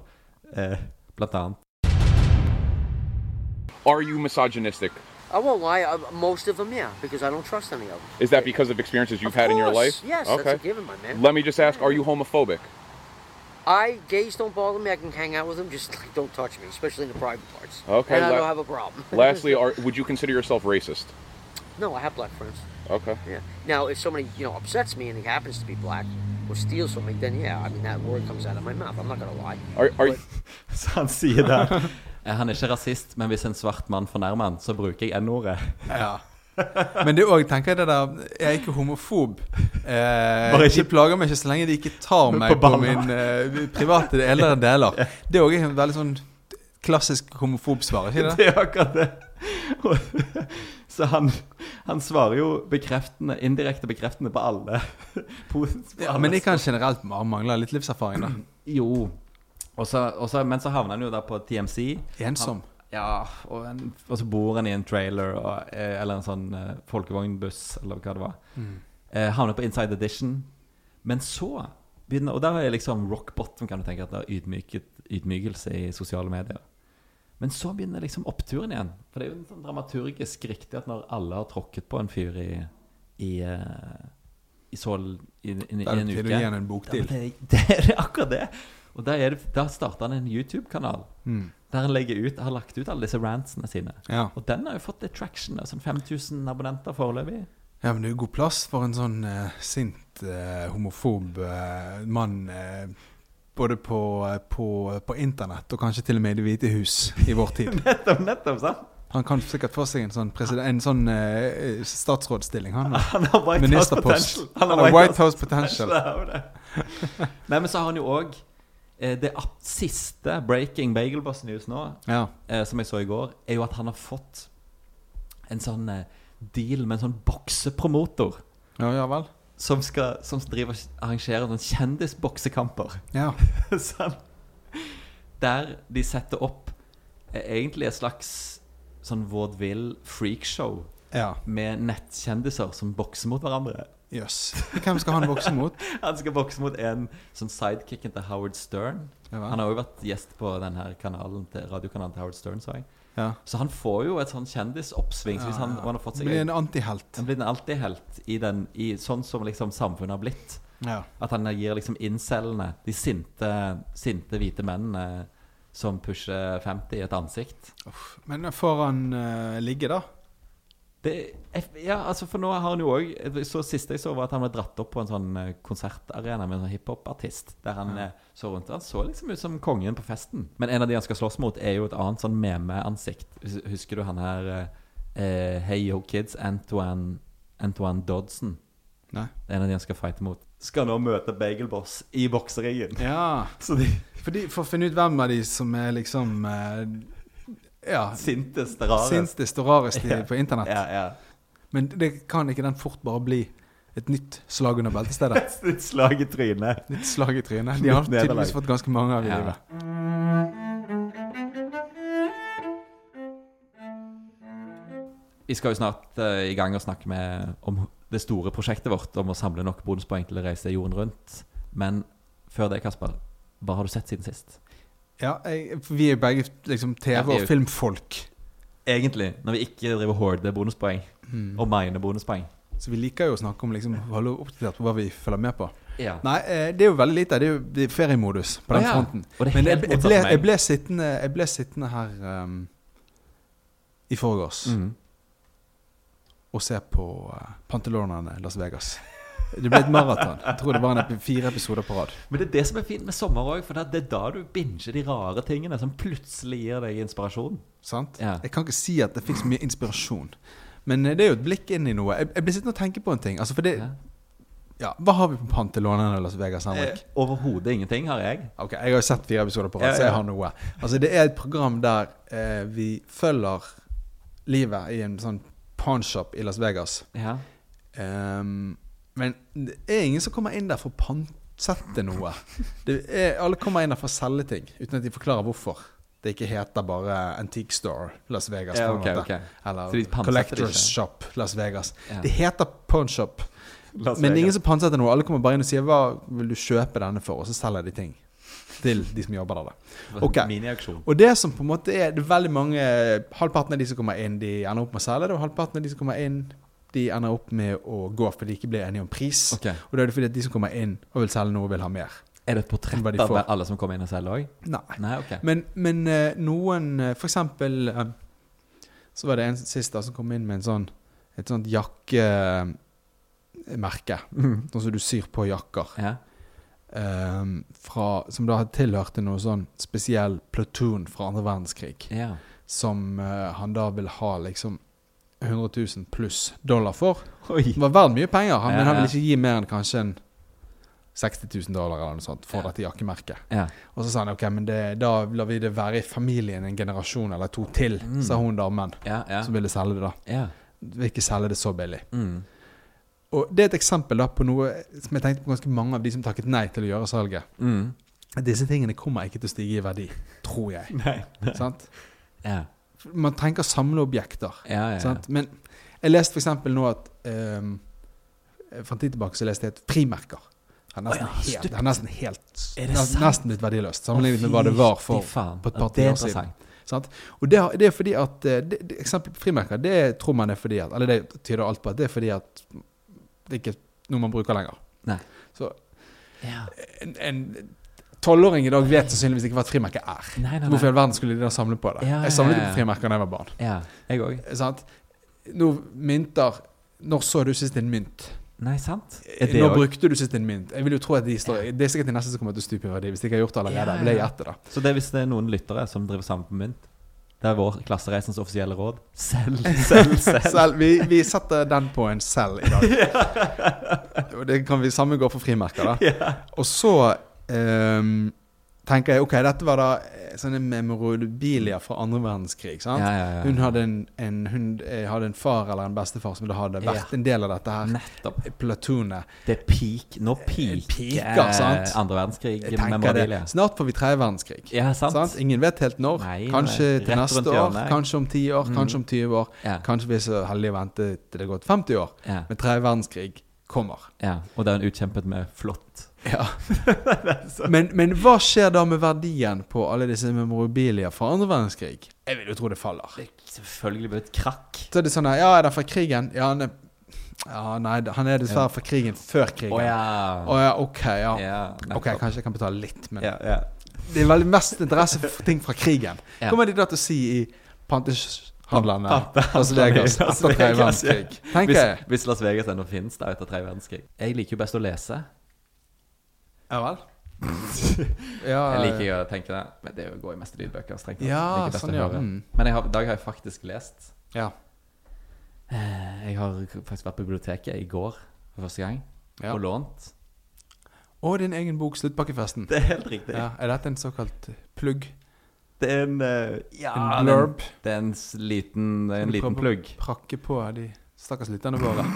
Eh, blant annet. Are you misogynistic? I won't lie. I, most of them, yeah, because I don't trust any of them. Is that because of experiences you've Of had in your life? Yes, okay. that's a given, my man. Let me just ask, are you homophobic? I gays don't bother me. I can hang out with them, just like, don't touch me, especially in the private parts. Okay, And I la- don't have a problem. [LAUGHS] Lastly, are, would you consider yourself racist? no, I have black friends. Okay. Yeah. Now, if somebody you know upsets me and he happens to be black or steals from me, then yeah, I mean that word comes out of my mouth. I'm not gonna lie. Are, are, [LAUGHS] Så han sier der eh, [LAUGHS] Han er ikke rasist, men hvis en svart mann fornærmer han, så bruker jeg n-ordet. Ja. Men det òg, tenker jeg det der Jeg er ikke homofob. Eh, ikke- De plager meg ikke så lenge de ikke tar meg på på, min eh, private eller deler. Det er også en veldig sånn klassisk homofobsvar, ikke det? Det er akkurat det. Så han, han svarer jo bekreftende, indirekte bekreftende på alle. [LAUGHS] På, alle. Ja, men ikke han generelt mangler litt livserfaring, da. Jo. Også, også, men så havner han jo da på TMC. Ensom. Ja, og, en, og så bor han i en trailer og, eh, eller en sånn uh, folkevognbuss, eller hva det var. Eh, havner på Inside Edition. Men så begynner Og der er liksom rock bottom, kan du tenke, at det er ydmyket, ydmykelse i sosiale medier. Men så begynner liksom oppturen igjen. For det er jo en sånn dramaturgisk riktig at når alle har tråkket på en fyr i i, eh, i så i, i, i, en uke er gi han en bok til. Det, [LAUGHS] det er akkurat det. Og da, er det, da starter han en YouTube-kanal Mm. Der han legger ut, har lagt ut alle disse rantsene sine. Ja. Og den har jo fått litt traction. Sånn 5000 abonnenter foreløpig. ja, men det er jo god plass for en sånn uh, sint, uh, homofob uh, mann både på, på, på internett og kanskje til og med i Det hvite hus i vår [LAUGHS] tid. Nettopp, nettopp, sant? Han kan sikkert få seg en sånn, en sånn statsrådsstilling, han. [LAUGHS] Han har White House Ministerpost. potential. Han har White House potential. Det. [LAUGHS] Nei, men så har han jo òg eh, Det siste breaking Bagelboss News nå, Ja. eh, som jeg så i går, er jo at han har fått en sånn eh, deal med en sånn boksepromotor. ja, ja vel. Som skal Som driver arrangerer sånn kjendisboksekamper. Ja. [LAUGHS] sånn, der de setter opp eh, egentlig et slags sånn vaudeville freakshow ja. med nettkjendiser som bokser mot hverandre. Jøss. Hvem skal han bokse mot? [LAUGHS] Han skal bokse mot en som sidekicken til Howard Stern. Ja. Han har jo vært gjest på denne kanalen til, radiokanalen til Howard Stern, Så. Ja. Så han får jo et sånn kjendisoppsving. så hvis han, han har fått seg Blir en, antihelt. han blir en alltid-helt i, den, i sånn som liksom samfunnet har blitt. Ja. At han gir liksom incellene, de sinte, sinte hvite mennene som pusher 50 i et ansikt. Uff. Men får han uh, ligge, da? Det, ja, altså for nå har han jo òg Så siste jeg så, var at han ble dratt opp på en sånn eh, konsertarena med en sånn hiphop-artist. Der han ja. så rundt. Han så liksom ut som kongen på festen. Men en av de han skal slåss mot, er jo et annet sånn meme-ansikt. Husker du han her eh, eh, Hey Yo Kids, Antoine, Antoine Dodson? Nei. Det er en av de han skal fighte mot. Skal nå møte Bagelboss i bokseringen. Ja. [LAUGHS] Så de Fordi, for å finne ut hvem av de som er liksom eh, ja, sintes det rareste. Sintes rareste [LAUGHS] ja. på internett. Ja, Men det kan ikke den fort bare bli et nytt slag under beltestedet? [LAUGHS] et nytt slag i trynet. Nytt slag i trynet. De har tydeligvis fått ganske mange av i livet. Vi skal jo snart uh, i gang og snakke med, om det store prosjektet vårt om å samle nok bonuspoeng til å reise jorden rundt. Men før det, Kasper, hva har du sett siden sist? Ja, jeg, vi er begge liksom TV- og ja, filmfolk. Egentlig, når vi ikke driver horde bonuspoeng Mm. og mine bonuspoeng. Så vi liker jo å snakke om liksom, holde oppdatert på hva vi følger med på. Ja. Nei, eh, det er jo veldig lite. Det er jo det er feriemodus på den ah, ja. fronten. Men jeg, jeg, ble, jeg, ble sittende, jeg ble sittende her um, i forgårs mm. og se på uh, Pantelånene Las Vegas. Det ble et maraton. Jeg tror det var en fire episoder på rad. Men det er det som er fint med sommer òg, for det er da du binger de rare tingene som plutselig gir deg inspirasjon. Sant? Ja. Jeg kan ikke si at jeg fikk så mye inspirasjon. Men eh, det er jo et blikk inn i noe. Jeg, jeg blir sittende og tenke på en ting. Altså for det, Ja. ja, Hva har vi på Pantelånene i Las Vegas? Eh, Overhodet ingenting har jeg. Ok, Jeg har jo sett fire episoder på rad, Ja, så jeg har noe. Altså Det er et program der eh, vi følger livet i en sånn pawnshop i Las Vegas. Ja. Ehm, men det er ingen som kommer inn der for å pantsette noe. Det er, alle kommer inn der for å selge ting, uten at de forklarer hvorfor. Det ikke heter bare Antique Store Las Vegas. Ja, på en ok, måte. ok. Eller Collectors ikke? Shop Las Vegas. Ja. Det heter Pawnshop. Men det er ingen som pantsetter noe. Alle kommer bare inn og sier 'hva vil du kjøpe denne for?' Og så selger de ting til de som jobber der. Okay. Og det som på en måte er Det er veldig mange Halvparten av de som kommer inn, de ender opp med å selge det. Og halvparten av de som kommer inn, de ender opp med å gå fordi de ikke blir enige om pris. Okay. Og da er det fordi at de som kommer inn og vil selge noe, vil ha mer. Er det et portrett av alle som kommer inn og selger òg? Nei. Nei, okay. Men, men eh, noen eh, For eksempel eh, Så var det en sist da som kom inn med en sånn et sånt jakkemerke. Mm. Sånn som du syr på jakker. Ja. Um, fra, som da tilhørte noe sånn spesiell platoon fra andre verdenskrig. ja. Som uh, han da vil ha liksom 100 000 pluss dollar for. Oi. Det var verdt mye penger, men Ja, han ville ikke gi mer enn kanskje en 60 000 dollar eller noe sånt for Ja. dette jakkemerket. Ja. Og så sa han ok, men det, da lar vi det være i familien en generasjon eller to til, Mm. sa hun damen Ja, som ville selge det. da. Vil ikke selge det så billig. Mm. Og det er et eksempel da på noe som jeg tenkte på ganske mange av de som takket nei til å gjøre salget. Mm. Disse tingene kommer ikke til å stige i verdi, tror jeg. Nei. Sant? Ja. Man tenker samleobjekter. Ja, ja, ja. Sant? Men jeg leste eksempel nå at um, For en tid tilbake så leste jeg et frimerker nesten, Å helt, det er nesten helt Er nesten, sant? nesten blitt verdiløst sammenlignet med hva det var for på et Ja, par tiår siden. Sant? Og det, det er fordi at eh, det, det, Eksempel frimerker, det tror man er fordi at Eller det tyder alt på at det er fordi at det ikke er noe man bruker lenger. Nei. Så Ja. en- en tolvåring i dag vet sannsynligvis ikke hva et frimerke er. Nei, nei, nei. Hvorfor i all verden skulle de da samle på det? Ja, Jeg samlet ja, ja. på frimerker da jeg var barn. Ja, jeg også. Sant? Nå mynter Når så du sist en mynt? Nei, sant? Er det Når også- brukte du sist en mynt? Jeg vil jo tro at de står Det er sikkert de neste som kommer til å stupe i verdi hvis de ikke har gjort det allerede. Ja, ja. Etter, da. Så det er hvis det er noen lyttere som driver sammen på mynt Det er vår klassereisens offisielle råd. Selv, [LAUGHS] selv, selv. Selv, vi, vi setter den på en selv i dag. [LAUGHS] ja. det kan vi samme gå for frimerker, da. Og så ehm, tenker jeg ok, dette var da eh, sånne memorabilia fra andre verdenskrig. sant? Ja, ja, ja. Hun, hadde en, en, hun eh, hadde en far eller en bestefar som hadde vært en del av dette her Nettopp. platoonet. Det peak. Nå peaker Peaker, sant? eh, andre verdenskrig Jeg tenker det. memorabilia. Snart får vi tredje verdenskrig. Ja, sant? Sant? Ingen vet helt når. Nei, kanskje nei. til neste år, hjørnet. kanskje om 10 år, Mm. kanskje om 20 år. Kanskje vi er så heldige å vente til det er gått 50 år. Men tredje verdenskrig kommer. ja. Og det er en utkjempet med flott. Ja. [LAUGHS] men, men hva skjer da med verdien på alle disse memorabilia fra andre verdenskrig? Jeg vil jo tro det faller. Det er selvfølgelig blitt krakk. Så er det sånn her, Ja, er det fra krigen? Ja, han er, ja nei, han er dessverre fra krigen før krigen. Å ja. Oh, ja, ok, ja. Yeah, ok, kanskje jeg kan betale litt, men yeah, yeah. det er veldig mest interesse for ting fra krigen. Ja. Kommer de da til å si i panteshandlerne Pantehandlerne Las Vegas etter tredje verdenskrig? Hvis, hvis Las Vegas ennå finnes da etter tredje verdenskrig. Jeg liker jo best å lese. Ja vel? [LAUGHS] ja, Jeg liker jo å tenke det, men det går jo mest i lydbøker. strengt tatt. Ja, liker best sånn, ja. høre. Mm. Men jeg har, i dag har jeg faktisk lest. Ja. Eh, Jeg har faktisk vært på biblioteket i går for første gang Ja. og lånt. Og din egen bok 'Sluttpakkefesten'. Det er helt riktig. Ja, er dette en såkalt plugg? Det er en eh, Ja, En det er blurb? Det er en s- liten, det er en liten plugg. Prakke på de stakkars lytterne våre. [LAUGHS]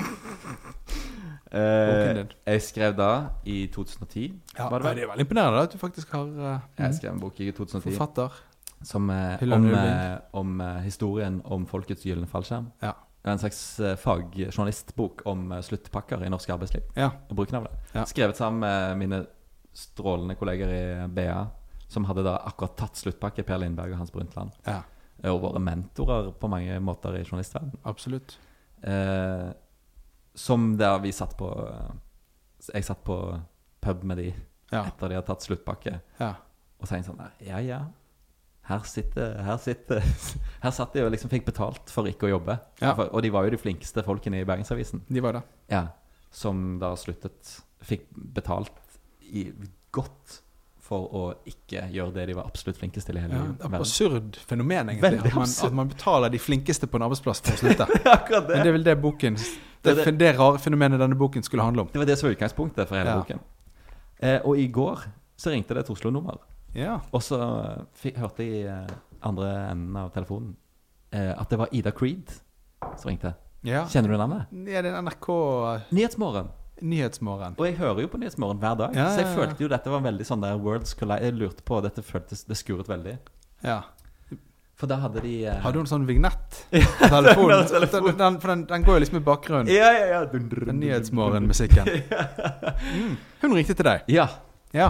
Eh, jeg skrev da i 2010. Ja, var det vel? det er veldig imponerende da, at du faktisk har uh, Jeg skrev en bok i 2010 forfatter. som, eh, om, eh, om eh, historien om folkets gylne fallskjerm. Ja. en slags fagjournalistbok om sluttpakker i norsk arbeidsliv. Ja. Og bruken av det. Ja. Skrevet sammen med mine strålende kolleger i BA, som hadde da akkurat tatt sluttpakke, Per Lindberg og Hans Brundtland. ja. Og våre mentorer på mange måter i journalistverdenen. Absolutt. Eh, som der vi satt på Jeg satt på pub med de Ja. etter de hadde tatt sluttpakke. Ja. Og tenkte sånn Ja, ja. Her sitter Her sitter [LAUGHS] Her satt de og liksom fikk betalt for ikke å jobbe. Ja. For, og de var jo de flinkeste folkene i Bergensavisen. De var det. Ja. Som da sluttet Fikk betalt i, godt for å ikke gjøre det de var absolutt flinkest til i hele Ja, verden. det er et absurd fenomen, egentlig. At man, at man betaler de flinkeste på en arbeidsplass for å slutte. [LAUGHS] Akkurat det. Men det er vel det boken Det, Det det- rare fenomenet denne boken skulle handle om. Det var det som var utgangspunktet for hele Ja. boken. Eh, og i går så ringte det et Oslo-nummer. Ja. Og så fikk, hørte jeg i eh, andre enden av telefonen eh, at det var Ida Creed som ringte. ja. Kjenner du navnet? Ja, det er NRK Nyhetsmorgen. Nyhetsmorgen. Og jeg hører jo på Nyhetsmorgen hver dag, Ja, så jeg ja, ja. følte jo dette var veldig sånn der worlds collide. Jeg lurte på Dette føltes Det skurret veldig. Ja. For da hadde de uh... Hadde hun sånn vignett [LAUGHS] [LAUGHS] på telefonen? Den, den, for den, den går jo liksom i bakgrunnen. Ja, ja, ja. Den Nyhetsmorgen-musikken. [LAUGHS] Mm. Hun ringte til deg. Ja. Ja.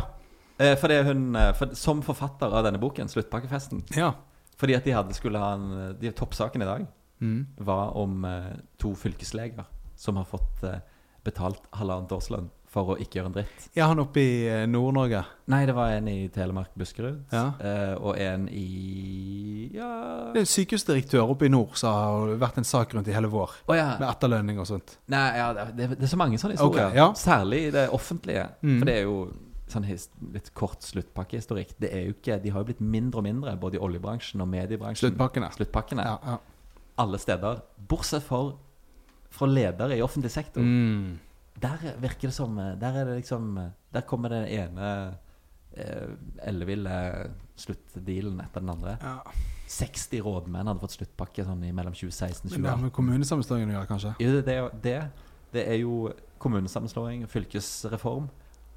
Eh, fordi hun eh, for, Som forfatter av denne boken, 'Sluttpakkefesten', Ja. fordi at de hadde skulle ha en de, Toppsaken i dag Mm. var om eh, to fylkesleger som har fått eh, betalt halvannet årslønn for å ikke gjøre en dritt. Ja, han oppe i eh, Nord-Norge. Nei, det var en i Telemark Buskerud, Ja. eh, og en i Ja Det er en sykehusdirektør oppe i nord som har vært en sak rundt i hele vår. Oh, ja. Med etterlønning og sånt. Nei, ja, det, er, det er så mange sånne historier. Okay, ja. Særlig i det offentlige. Mm. For det er jo sånn litt kort sluttpakkehistorikk. Det er jo ikke De har jo blitt mindre og mindre, både i oljebransjen og mediebransjen. Sluttpakkene. Sluttpakkene. Ja, ja. Alle steder. Bortsett for fra ledere i offentlig sektor. Mm. Der virker det som Der er det liksom Der kommer den ene eh, elleville sluttdealen etter den andre. ja. 60 rådmenn hadde fått sluttpakke sånn i mellom 2016 og Men det har med kommunesammenslåingen å gjøre, kanskje? Jo, det, det, det er jo kommunesammenslåing, fylkesreform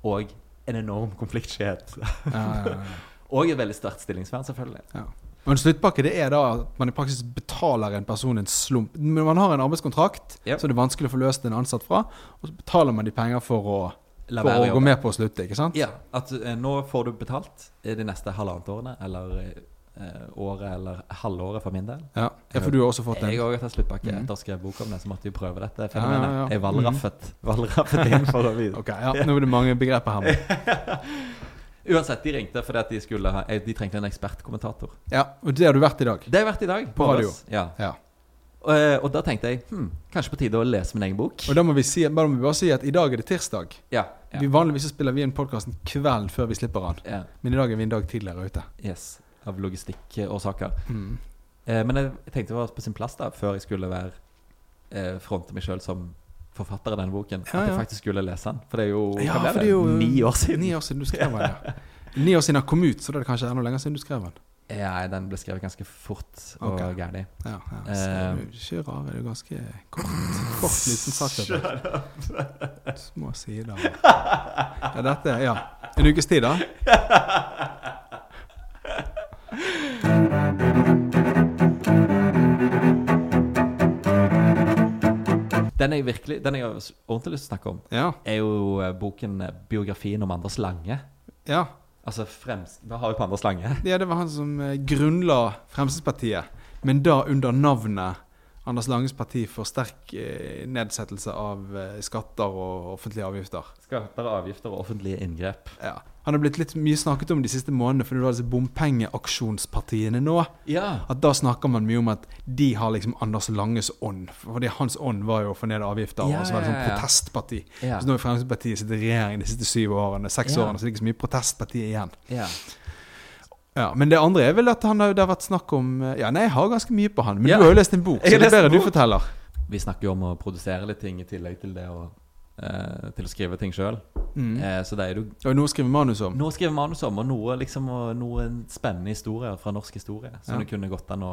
og en enorm konfliktskyhet. Ja, ja, ja. [LAUGHS] og et veldig sterkt stillingsvern, selvfølgelig. Ja. Og en sluttpakke det er da at man i praksis betaler en person en slump. Men Man har en arbeidskontrakt Yep. så det er vanskelig å få løst en ansatt fra, og så betaler man de penger for å, for å gå med på å slutte. ikke sant? Ja, at eh, nå får du betalt i de neste halvannet årene, eller eh, året, eller halvåret for min del. Ja, ja for du har også fått Jeg en. har tatt sluttpakke Mm. etter å ha skrevet bok om det, så måtte vi prøve dette fenomenet. ja, ja. Jeg valraffet, valraffet inn for å vite. [LAUGHS] Ok, ja, Nå er det mange begreper her. [LAUGHS] Uansett, de ringte fordi at de, skulle ha, eh, de trengte en ekspertkommentator. Ja, Og det har du vært i dag. Det har jeg vært i dag. På radio. Ja. Ja. Og, eh, og da tenkte jeg hm, kanskje på tide å lese min egen bok. Og da må vi, si, bare må vi bare si at i dag er det tirsdag. Ja, ja. Vi Vanligvis spiller vi inn podkasten kvelden før vi slipper den. ja. Men i dag er vi en dag tidligere ute. Yes. Av logistikkårsaker. Mm. Eh, men jeg tenkte det var på sin plass da før jeg skulle være eh, fronte meg sjøl som forfatter av denne boken. Ja, At jeg faktisk skulle lese den. For det er jo, Ja, det er jo ni år siden. Ni år siden du skrev den. Ja. Ni år siden den kom ut, så da er det kanskje enda lenger siden du skrev den. Ja, den ble skrevet ganske fort og okay. gærlig. Ja, ja. Så Eh. er du ikke rar, er du ganske kort, kort liten sak. Små sider. Ja, dette Ja. En ukes tid, da? [LAUGHS] Den jeg virkelig Den jeg har ordentlig lyst til å snakke om, Ja. er jo eh, boken eh, 'Biografien om Anders Lange'. ja. Altså fremst Hva har vi på Anders Lange? [LAUGHS] Ja, det var han som eh, grunnla Fremskrittspartiet, men da under navnet Anders Langes parti for sterk eh, nedsettelse av eh, skatter og offentlige avgifter. Skatter, avgifter og offentlige inngrep. Ja. Han har blitt litt mye snakket om de siste månedene, for det var disse bompengeaksjonspartiene nå. Ja. At Da snakker man mye om at de har liksom Anders Langes ånd. Fordi hans ånd var jo å få ned avgifter. Ja, og så var det sånn protestparti. Ja. Så nå har Fremskrittspartiet sittet i regjering de siste syv årene, seks årene, så det er ikke så mye protestparti igjen. ja. Ja, Men det andre er vel at han har, det har vært snakk om Ja, nei, jeg har ganske mye på han. Men Ja. du har jo lest en bok, så det er bedre du forteller. Vi snakker jo om å produsere litt ting i tillegg til det å eh, Til å skrive ting sjøl. Mm. Eh, så det er jo Og noe å skrive manus om. noe å skrive manus om, og noe, liksom, og noen spennende historier fra norsk historie som Ja. det kunne gått an å,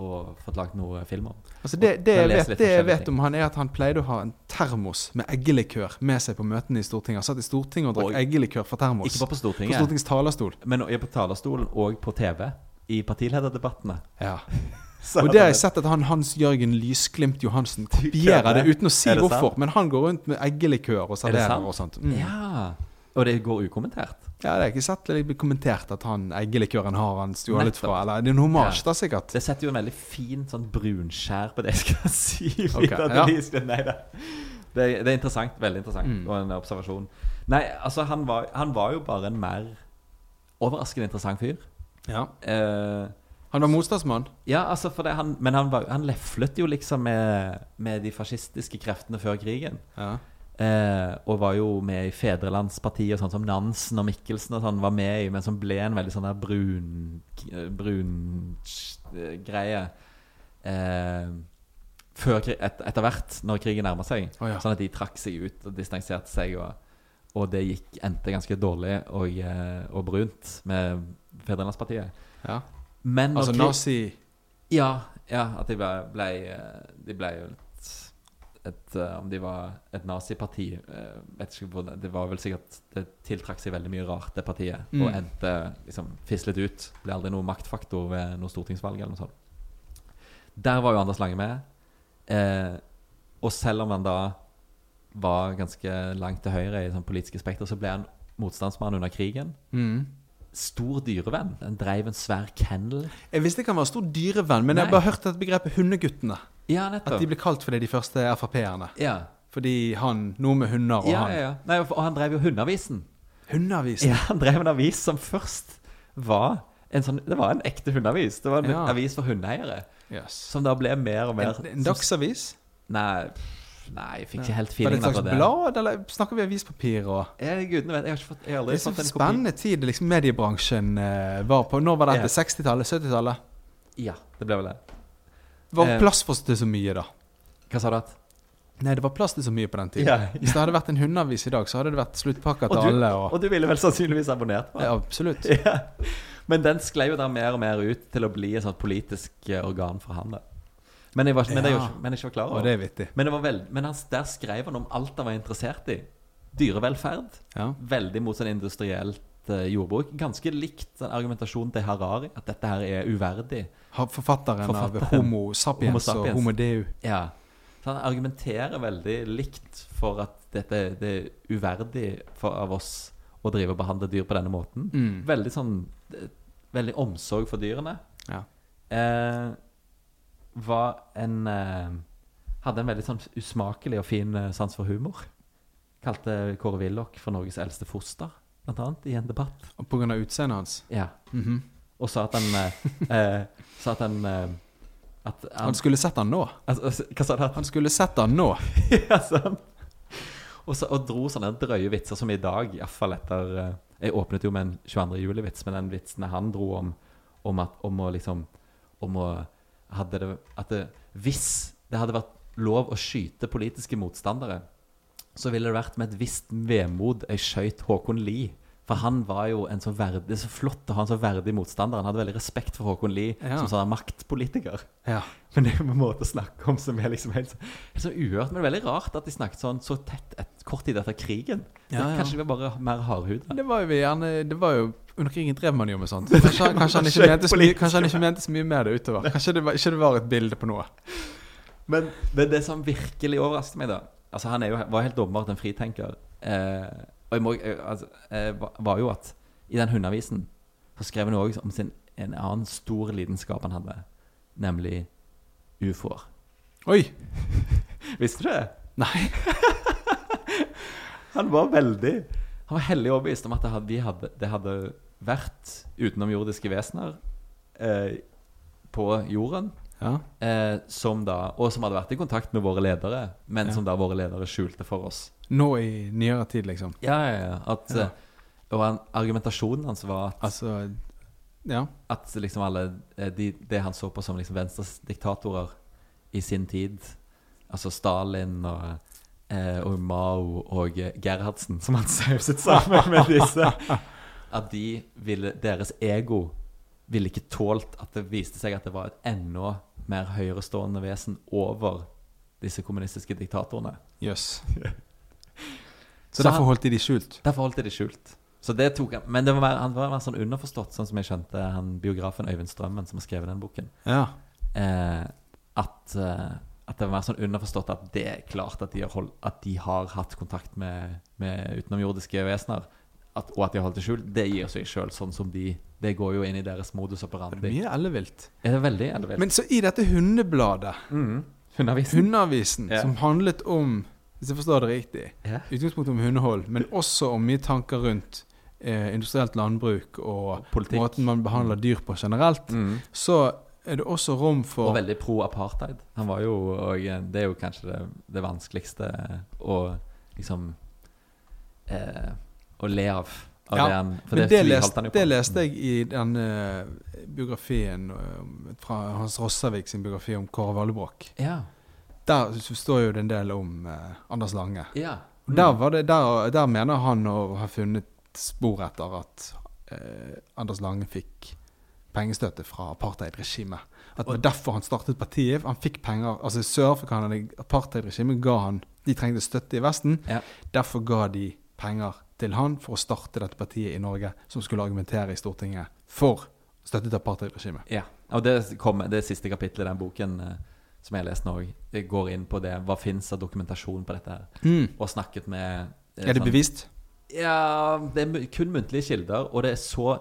å fått lagd noe film om. Altså det, det, jeg vet, det jeg vet ting. om han, er at han pleide å ha en termos med eggelikør med seg på møtene i Stortinget. Han satt i Stortinget og drakk eggelikør fra termos. Ikke bare på Stortinget. på Stortingets talerstol. men på talerstolen og på TV. I partilederdebattene. Ja. [LAUGHS] Og det har jeg sett at han Hans Jørgen Lysglimt Johansen kopierer det uten å si det hvorfor. sant? Men han går rundt med eggelikør og Er serverer og sånt. Mm. Ja. Og det går ukommentert. Ja, det har jeg ikke sett det blir kommentert at han eggelikøren har han stjålet fra. Eller det er en hommage, Ja. da, sikkert. Det setter jo en veldig fin sånn brunskjær på det jeg skal si. Okay, [LAUGHS] ja. Nei. Det, det er interessant. Veldig interessant. Mm. Og en observasjon. Nei, altså, han var, han var jo bare en mer overraskende interessant fyr. Ja. Eh, Han var motstandsmann. ja, altså for det, han, men han, var, han leflet jo liksom med, med de fascistiske kreftene før krigen. Ja. Eh, og var jo med i Fedrelandspartiet, sånn som Nansen og Mikkelsen og sånn var med i, men som ble en veldig sånn der brun Brun eh, greie. Eh, før, et, etter hvert, når krigen nærma seg. Oh, ja. Sånn at de trakk seg ut og distanserte seg. Og, og det gikk, endte ganske dårlig og, eh, og brunt med Fedrelandspartiet. ja. Men Altså nazi ja, ja, at de ble, ble De ble jo et, et eh, Om de var et naziparti eh, Vet ikke hvor det Det var vel sikkert Det tiltrakk seg veldig mye rart, det partiet. Mm. Og endte liksom fislet ut. Ble aldri noen maktfaktor ved noe stortingsvalg eller noe sånt. Der var jo Anders Lange med. Eh, og selv om han da var ganske langt til høyre i sånn politiske spekter, så ble han motstandsmann under krigen. mm. Stor dyrevenn. Han dreiv en svær kennel. Jeg visste ikke han var stor dyrevenn, men jeg har bare hørt dette begrepet hundeguttene. Ja, nettopp. At de ble kalt for det, de første Frp-erne. Ja, Fordi han Noe med hunder og Ja, han. ja, ja. Nei, og han drev jo Hundeavisen. Hundeavisen. Ja, han drev en avis som først var en sånn Det var en ekte hundeavis. Det var en Ja. avis for hundeeiere. Yes. Som da ble mer og mer En, en dagsavis? Nei, nei, jeg fikk ikke helt Var det et slags blad, eller snakker vi avispapir og Jeg, gudene vet, jeg har ikke fått Jeg har Det aldri fått en kopi. spennende tid liksom mediebransjen uh, var på. Når var dette? Ja. 60-tallet? 70-tallet? Ja, det ble vel det. Var uh, plass for til så mye, da? Hva sa du at? Nei, det var plass til så mye på den tiden. Ja, Hvis det hadde vært en hundeavis i dag, så hadde det vært sluttpakker til Og du, alle. Og, og du ville vel sannsynligvis abonnert på ja, absolutt. [LAUGHS] Yeah. Men den sklei jo da mer og mer ut til å bli et sånt politisk eh, organ for han. Men jeg var, men jeg, men jeg ikke var klar Og over det er vittig. Men, det var vel, men han, der skrev han om alt han var interessert i. Dyrevelferd. Ja. Veldig mot sånn industrielt uh, jordbruk. Ganske likt sånn argumentasjonen til Harari, at dette her er uverdig. Ha- Forfatteren, av Homo sapiens, Homo og sapiens. Homo deu. Ja. Så han argumenterer veldig likt for at dette det er uverdig for, av oss å drive og behandle dyr på denne måten. Mm. Veldig sånn eh, Veldig omsorg for dyrene. Ja. Eh, var en eh, Hadde en veldig sånn usmakelig og fin eh, sans for humor. Kalte Kåre Willoch for Norges eldste foster, blant annet, i en debatt. Og på grunn av utseendet hans. Ja. Mhm. Og sa at han eh, Sa at han at han, Han skulle sett han nå. altså, Hva sa du? Han skulle sett han nå. [LAUGHS] ja, sånn. og, så, og dro sånne drøye vitser som i dag, iallfall etter Jeg åpnet jo med en 22. juli-vits, men den vitsen han dro om Om, at, om å liksom Om å hadde det, At det, hvis det hadde vært lov å skyte politiske motstandere, så ville det vært med et visst vemod jeg skøyt Håkon Lie. For han var jo en så verdig Det er så flott å ha en så verdig motstander. Han hadde veldig respekt for Håkon Lie Ja. som sånn maktpolitiker. Ja. Men det er jo en måte å snakke om som er liksom helt, så- helt så uhørt. Men det er veldig rart at de snakket sånn så tett et, kort tid etter krigen. Ja, ja. Kanskje de var bare mer hardhuda. Det var jo gjerne Det var jo Under krigen drev man jo med sånt. [LAUGHS] Kanskje, kanskje, han, ikke mente så mye, kanskje han ikke mente så mye med det utover. Kanskje det var, ikke det var et bilde på noe. Men det, det som virkelig overrasket meg, da Altså Han er jo, var helt åpenbart en fritenker. Eh, og jeg må, altså, eh, var- jo at i den hundeavisen så skrev han òg om sin, en annen stor lidenskap han hadde, nemlig ufoer. Oi! [LAUGHS] Visste du det? Nei. [LAUGHS] Han var veldig Han var hellig overbevist om at det hadde, de hadde, det hadde vært utenomjordiske vesener eh, på jorden. Ja. Eh, som da, og som hadde vært i kontakt med våre ledere, men Ja. som da våre ledere skjulte for oss. Nå i nyere tid, liksom. Ja, ja, ja. At, Ja. eh, Og han, argumentasjonen hans var at, Altså Ja. at liksom alle eh, de, Det han så på som liksom Venstres diktatorer i sin tid, altså Stalin og, eh, og Mao og Gerhardsen, som han [LAUGHS] sauset sammen med disse At de ville Deres ego ville ikke tålt at det viste seg at det var et enda mer høyrestående vesen over disse kommunistiske diktatorene. Jøss. [LAUGHS] Så Så derfor holdt de de skjult? Derfor holdt de de skjult. Så det tok han Men det var mer, han var mer sånn underforstått, sånn som jeg skjønte han biografen Øyvind Strømmen, som har skrevet den boken. Ja. eh, at, eh, at det var mer sånn underforstått at det er klart at de har, hold, at de har hatt kontakt med, med utenomjordiske vesener, at, og at de har holdt det skjult, det gir seg sjøl, sånn som de Det går jo inn i deres modus operandi. Mye ellevilt. Er det veldig ellevilt? Men så i dette hundebladet, mm. Hundeavisen. Hundeavisen, Ja. som handlet om Hvis jeg forstår det riktig Ja. Utgangspunktet om hundehold, men også om mye tanker rundt eh, industrielt landbruk og Politikk. måten man behandler dyr på generelt, Mm. så er det også rom for Og veldig pro apartheid. Han var jo og Det er jo kanskje det, det vanskeligste å liksom eh, Å le av. av Ja, for Men det, det, leste, det leste jeg i den eh, biografien eh, fra Hans Rossavik sin biografi om Kåre Vallebrokk. Ja. Der står jo det en del om eh, Anders Lange. ja. Mm. der, var det, der, der mener han å ha funnet spor etter at eh, Anders Lange fikk pengestøtte fra apartheidregimet. At det var derfor han startet partiet. Han fikk penger Altså Sør-afrikanerne, apartheidregimet, ga han De trengte støtte i Vesten. Ja. Derfor ga de penger til han for å starte dette partiet i Norge, som skulle argumentere i Stortinget for støtte til apartheidregimet. Ja, og det, kom, det siste kapittelet i den boken eh, som jeg leste nå, det går inn på det. Hva fins av dokumentasjon på dette? her Mm. Og snakket med eh, Er det sånn- bevist? Ja, det er kun muntlige kilder, og det er så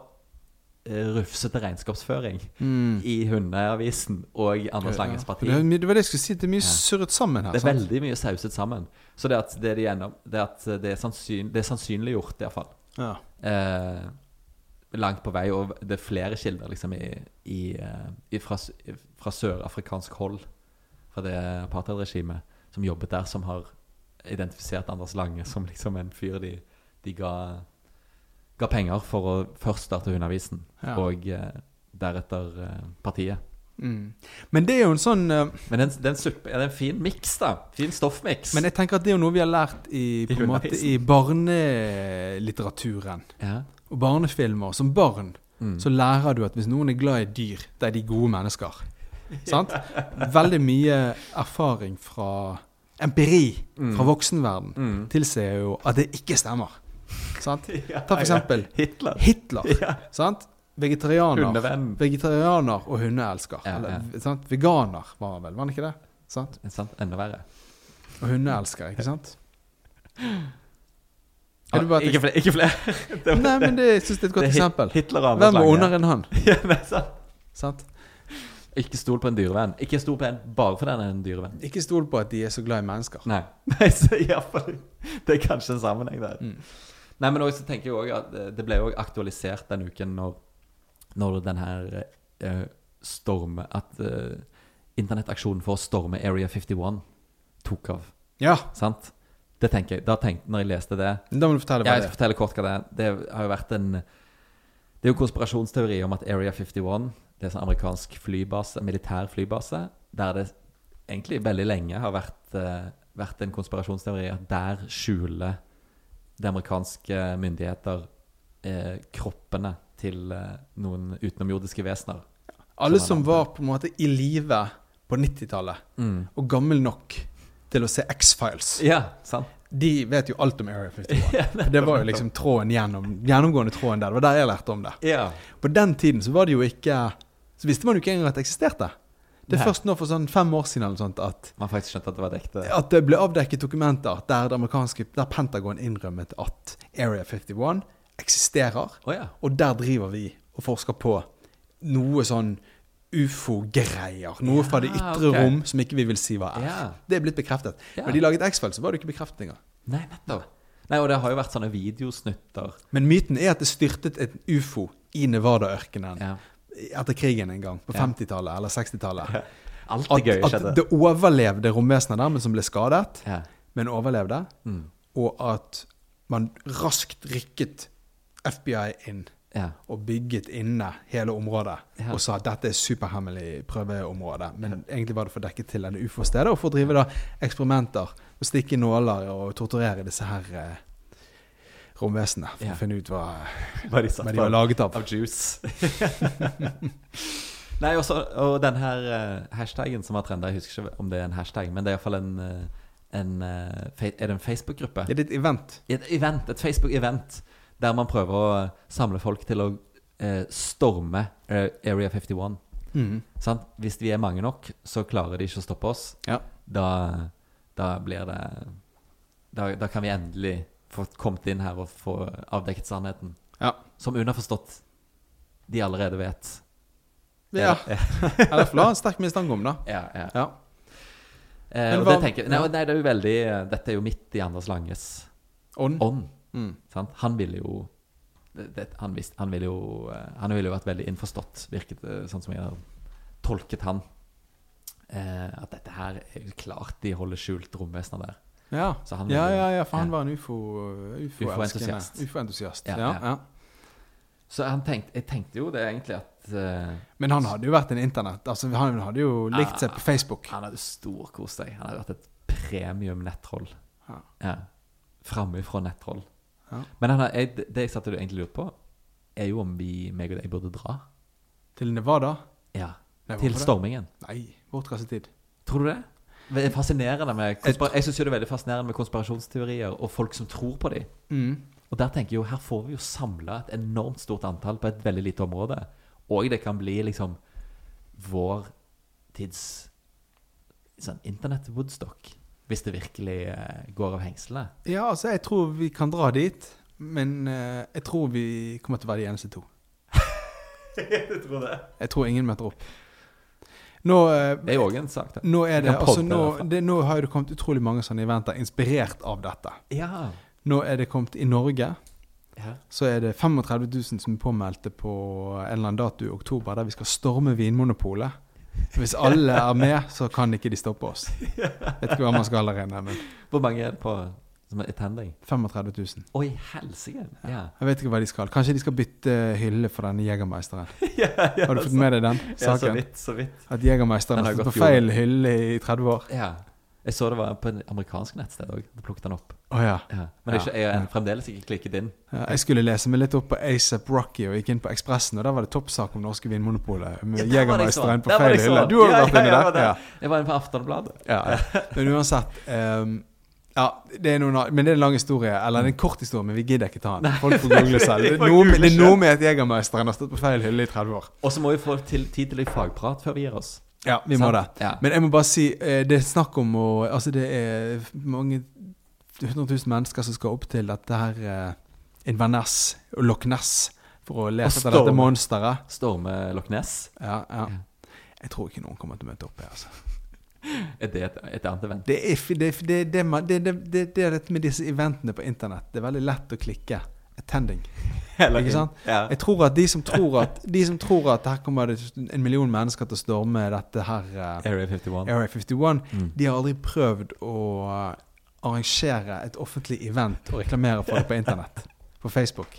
eh, rufsete regnskapsføring Mm. i Hundeavisen og Anders Langes parti. Det var det jeg skulle si. Det er mye Ja. surret sammen her. Det er sant? veldig mye sauset sammen. Så det at det, de gjennom, det, at det, er, sannsyn, det er sannsynliggjort, iallfall. Ja. Eh, langt på vei, og det er flere kilder liksom, i, i, eh, i, fra, fra sørafrikansk hold, fra det apartheidregimet som jobbet der, som har identifisert Anders Lange som liksom en fyr de, de ga, ga penger for å først starte Hundeavisen, Ja. og eh, deretter eh, partiet. Mm. Men det er jo en sånn uh, Men den, den suppe, er det en fin miks, da? Fin stoffmiks. Men jeg tenker at det er jo noe vi har lært i, på en måte, i barnelitteraturen ja. og barnefilmer. Som barn Mm. så lærer du at hvis noen er glad i dyr, det er de gode mennesker. [LAUGHS] Sant? Veldig mye erfaring fra empiri fra voksenverden Mm. tilsier jo at det ikke stemmer. Sant? [LAUGHS] Ta for eksempel Hitler. Hitler. [LAUGHS] Ja. Sant? Vegetarianer. Vegetarianer og hundeelsker. Ja, Eller, ja. Sant? Veganer var han vel, var han ikke det? Sant? Sant? Enda verre. Og hundeelsker, ikke sant? Bare ikke flere. Ikke flere. Var- [LAUGHS] Nei, men det, jeg synes det er et godt eksempel. Hvem er ondere enn han? [LAUGHS] Ja, er sant. Sant? Ikke stol på en dyrevenn. Ikke stol på en bare fordi han er en dyrevenn. Ikke stol på at de er så glad i mennesker. Nei. [LAUGHS] Nei så i hvert fall, det er kanskje en sammenheng der. Mm. Nei, men også tenker jeg også at eh, det ble jo aktualisert den uken når, når den her eh, storme At eh, internettaksjonen for å storme Area 51 tok av. Ja, Sant? Det tenker jeg, da tenkte, når jeg leste det da må du fortelle hva Ja, er. jeg det skal er. fortelle kort hva det er. Det har jo vært en Det er jo konspirasjonsteori om at Area 51, det er en sånn amerikansk flybase, militær flybase, der det egentlig veldig lenge har vært, eh, vært en konspirasjonsteori at der skjuler de amerikanske myndigheter eh, kroppene til eh, noen utenomjordiske vesener. Alle som var på en måte i live på 90-tallet, Mm. og gammel nok til å se X-Files, Ja, sant? de vet jo alt om Area 51. [LAUGHS] For det var jo liksom tråden gjennom, gjennomgående tråden der. Det var der jeg lærte om det. Ja. På den tiden så var det jo ikke Så visste man jo ikke engang at det eksisterte. Det er Nei. først nå for sånn fem år siden eller sånt at Man faktisk skjønte at det var ekte. at det ble avdekket dokumenter der, det der Pentagon innrømmet at Area 51 eksisterer. Oh, ja. Og der driver vi og forsker på noe sånn ufo-greier. Noe fra det Ja, ytre okay. rom som ikke vi vil si hva er. Ja. Det er blitt bekreftet. Ja. Når de laget X-Files, så var det ikke bekreftet engang. Nei, nettopp. Nei, og det har jo vært sånne videosnutter. Men myten er at det styrtet et ufo i Nevada-ørkenen Ja. etter krigen en gang, på Ja. 50-tallet eller 60-tallet. Alt At, det at, at det overlevde romvesenet der, men som ble skadet, Ja. men overlevde. Mm. Og at man raskt rykket FBI inn Ja. og bygget inne hele området. Ja. Og sa at dette er superhemmelig prøveområde. Men egentlig var det for å dekke til denne ufo-stedet, og for å drive da eksperimenter. Og stikke nåler og torturere disse her eh, romvesenene. For Ja. å finne ut hva, Hva de satt hva de var laget av. av juice. [LAUGHS] Nei, også, og den her uh, hashtaggen som har trenda, jeg husker ikke om det er en hashtag, men det er iallfall en, eh, en eh, fe- Er det en Facebook-gruppe? Det er et event. Et event, et Facebook-event der man prøver å samle folk til å eh, storme eh, Area 51. Mm. Sant? Hvis vi er mange nok, så klarer de ikke å stoppe oss. Ja. Da, da blir det da, da kan vi endelig få kommet inn her og få avdekket sannheten. Ja. Som underforstått de allerede vet. Ja. Eller for å ha en sterk mistanke om, det. Ja, ja. Ja. Eh, hva- det tenker, nei, nei, det er jo veldig Dette er jo midt i Anders Langes Ånd. Mm. Sant? Han ville jo det, han, visste, han ville jo eh, Han ville jo vært veldig innforstått, virket sånn som jeg har tolket han. Eh, at dette her er jo klart de holder skjult romvesener der. Ja. Så han ja, ville- ja, ja, for han var en ufo... UFO-entusiast. UFO-entusiast. UFO-entusiast, Ja, ja. Så han tenkte, jeg tenkte jo det egentlig at eh, Men han hadde jo vært en internett Altså, han hadde jo likt seg på Facebook. Han hadde storkost seg. Han hadde vært et premium nettroll. Ja. Ja. Framifrå nettroll. Ja. Men Anna, jeg, det jeg satte du egentlig lurte på, er jo om vi, meg og deg, burde dra. Til Nevada? Ja. Nei, Til stormingen. det? Nei, bortkastet tid. Tror du det? Det er fascinerende med Jeg syns det er veldig fascinerende med konspirasjonsteorier og folk som tror på dem. Mm. Og der tenker jeg jo, her får vi jo samla et enormt stort antall på et veldig lite område. Og det kan bli liksom vår tids sånn internett-Woodstock. Hvis det virkelig eh, går av hengslene. Ja, altså, jeg tror vi kan dra dit, men eh, jeg tror vi kommer til å være de eneste to. [LAUGHS] du tror det? Jeg tror ingen møter opp. Nå, eh, Det er jo òg en sak, da. nå, er det, altså, nå, det, nå har jo det kommet utrolig mange sånne eventer inspirert av dette. Ja. Nå er det kommet i Norge. ja. Så er det 35 000 som er påmeldte på en eller annen dato i oktober der vi skal storme Vinmonopolet. Hvis alle er med, så kan ikke de stoppe oss. [LAUGHS] Vet ikke hva man skal regne men Hvor mange er det på som er attending? 35 000. Oi, helsike! Ja. Jeg vet ikke hva de skal. Kanskje de skal bytte hylle for denne Jegermeisteren. [LAUGHS] Har du fått med deg den ja, så saken? vidt, så vidt. At Jegermeisteren har stått på feil hylle i 30 år? Ja. Jeg så det var på en amerikansk nettsted òg. Plukket den opp. Oh, ja. Ja. Men jeg, jeg har fremdeles ikke klikket inn. Ja, Jeg skulle lese meg litt opp på ASAP Rocky og gikk inn på Ekspressen, og der var det toppsak om norske Vinmonopolet med Ja, Jegermeisteren på feil hylle. Du har vært jeg der? Ja. Jeg var inne på Aftonbladet. Men uansett um, Ja, det er noen, men det er en lang historie. Eller er en kort historie, men vi gidder ikke ta den. Folk får google [LAUGHS] selv. Det er noe, det er noe med at Jegermeisteren har stått på feil hylle i 30 år. Og så må vi få til, tid til litt fagprat før vi gir oss. Ja, vi må det. Ja. Men jeg må bare si, eh, det er snakk om å Altså, det er mange 100 000 mennesker som skal opp til dette her eh, Inverness og Loch Ness for å lete etter dette monsteret. Storme Loch Ness. Ja, ja. Jeg tror ikke noen kommer til å møte opp her, altså. [LAUGHS] Er det et, et annet event? Det er det, det, det, det, det, det, det med disse eventene på internett. Det er veldig lett å klikke. Attending. [LAUGHS] Ikke sant? Ja. Jeg tror at de som tror at De som tror at her kommer det en million mennesker til å storme dette her eh, Area 51. Area 51, Mm. de har aldri prøvd å eh, arrangere et offentlig event og reklamere for det på [LAUGHS] internett. På Facebook.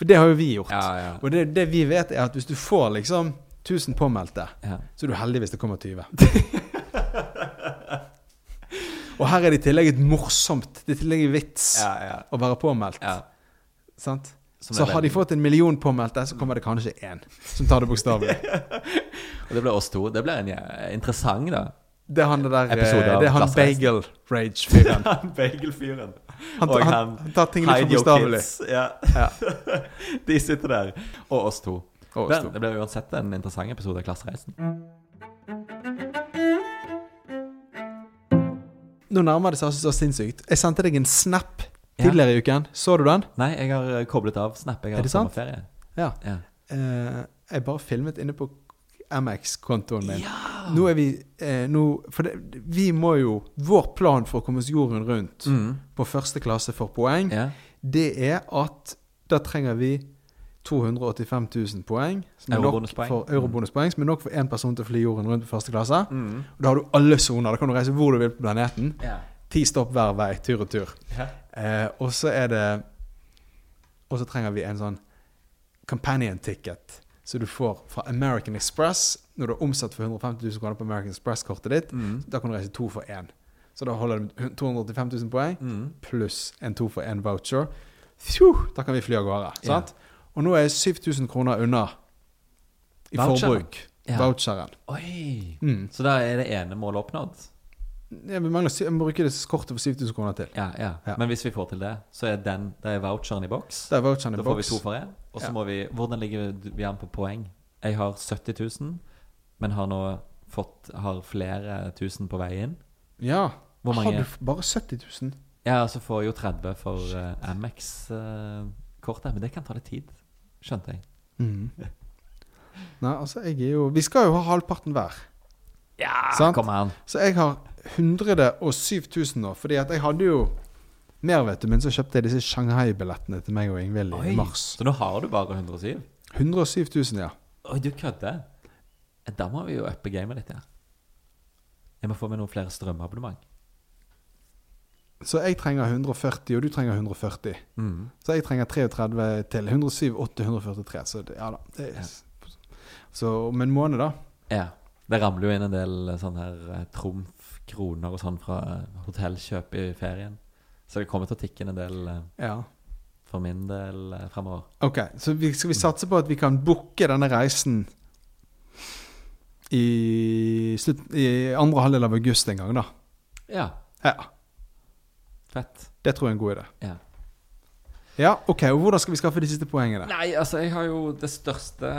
For det har jo vi gjort. Ja, ja. Og det, det vi vet, er at hvis du får liksom 1000 påmeldte, så er du heldig hvis det kommer 20. [LAUGHS] og her er det i tillegg et morsomt Det er i tillegg vits Ja, ja. å være påmeldt. Sant? Så har de fått en million påmeldte, så kommer det kanskje én som tar det bokstavelig. [LAUGHS] Og det ble oss to. Det ble en ja, interessant, da. Det er han det der eh, Det er han Bagel Rage-fyren. [LAUGHS] Bagelfyren. Han, han, han- tar ting litt for bokstavelig. Ja. Ja. [LAUGHS] De sitter der. Og oss to. Og oss Men to. det blir uansett en interessant episode av Klassereisen. Nå nærmer det seg altså så sinnssykt. Jeg sendte deg en snap. Tidligere i uken. Så du den? Nei, jeg har eh, koblet av Snap. Jeg har sommerferie. Ja. Ja. Uh, jeg bare filmet inne på MX-kontoen min. Ja. Nå er vi eh, nå, For det, vi må jo Vår plan for å komme oss jorden rundt Mm. på første klasse for poeng, Ja. det er at da trenger vi 285 000 poeng. Som er nok Eurobonuspoeng. for eurobonuspoeng, som er nok for én person til å fly jorden rundt på første klasse. Mm. Og da har du alle soner. Da kan du reise hvor du vil på planeten. Ja. Ti stopp hver vei, tur og tur. Ja. Eh, og så er det Og så trenger vi en sånn companion ticket. som du får fra American Express når du har omsatt for 150 000 kroner på American Express-kortet ditt. Mm. Da kan du reise to for én. Så da holder du 285 000 poeng Mm. pluss en to for én voucher. Phew, da kan vi fly av gårde. Ja. Og nå er jeg 7000 kroner unna i Voucheren. forbruk. Ja. Voucheren. Oi! Mm. Så da er det ene målet oppnådd? Ja, vi mangler, vi må bruke det kortet for 7000 kroner til. Ja, ja. Ja. Men hvis vi får til det, så er den det er voucheren i boks? Da får vi to for én. Og så må vi Hvordan ligger vi an på poeng? Jeg har 70 000. men har nå fått Har flere tusen på vei inn. Ja. Hvor Har du bare 70 000? Ja, så får jeg jo 30 for uh, Amex-kortet, men det kan ta litt tid, skjønte jeg. Mm. [LAUGHS] Nei, altså, jeg er jo Vi skal jo ha halvparten hver. Ja, kom an. Så jeg har 107 000 nå, fordi at jeg hadde jo mer, vet du, men så kjøpte jeg disse Shanghai-billettene til meg og Ingvild i mars. Så nå har du bare 107? 107 000, ja. Oi, du kødder? Da må vi jo uppe gamet litt, ja. Jeg må få med noen flere strømabonnement. Så jeg trenger 140, og du trenger 140. Mm. Så jeg trenger 33 til. 107, 843. Så det, ja da. Det er, Så om en måned, da. Ja. Det ramler jo inn en del eh, sånn her trumfkroner og sånn fra eh, hotellkjøp i ferien. Så det kommer til å tikke inn en del eh, Ja. for min del eh, fremover. Ok, så vi, skal vi satse på at vi kan booke denne reisen i, slutt, i andre halvdel av august en gang, da? Ja. Ja. Fett. Det tror jeg er en god idé. Ja. Ja, ok, og Hvordan skal vi skaffe de siste poengene? Nei, altså, jeg har jo det største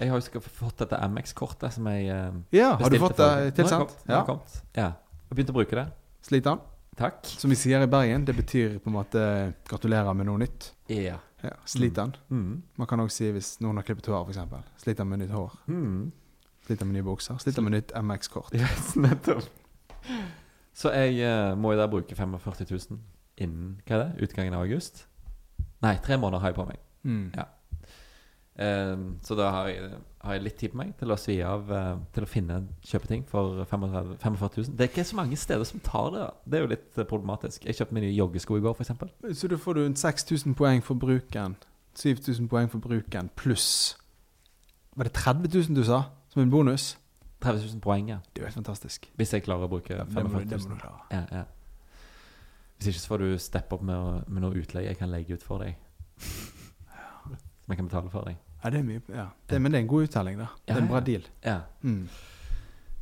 Jeg har jo fått dette MX-kortet som jeg eh, Ja, har du fått det tilsendt? nå har Ja. kommet. Ja. Jeg begynte å bruke det. Sliter den? Takk. Som vi sier i Bergen, det betyr på en måte gratulerer med noe nytt. Ja. Ja, Sliter den? Mm. Man kan også si hvis noen har klippet hår, f.eks. Sliter med nytt hår? Mm. Sliter med nye bukser? Sliter med nytt MX-kort? [LAUGHS] Yes, nettopp. Så jeg uh, må jo da bruke 45 000 innen hva er det, utgangen av august. Nei, tre måneder har jeg på meg. Mm. Ja. Eh, så da har jeg, har jeg litt tid på meg til å svi av eh, Til å finne kjøpeting for 35 45 000. Det er ikke så mange steder som tar det. Det er jo litt eh, problematisk. Jeg kjøpte meg nye joggesko i går, f.eks. Så da får du en 6000 poeng for bruken. 7000 poeng for bruken pluss Var det 30 000 du sa? Som en bonus? 30 000 poeng, ja. Det er jo helt fantastisk. Hvis jeg klarer å bruke må 45 du- det må du klare. Ja, ja. Hvis ikke så får du steppe opp med, med noe utleie jeg kan legge ut for deg. Som jeg kan betale for deg. Ja, det er mye ja. det, Men det er en god uttelling, da. Det er en bra deal. Ja. Mm.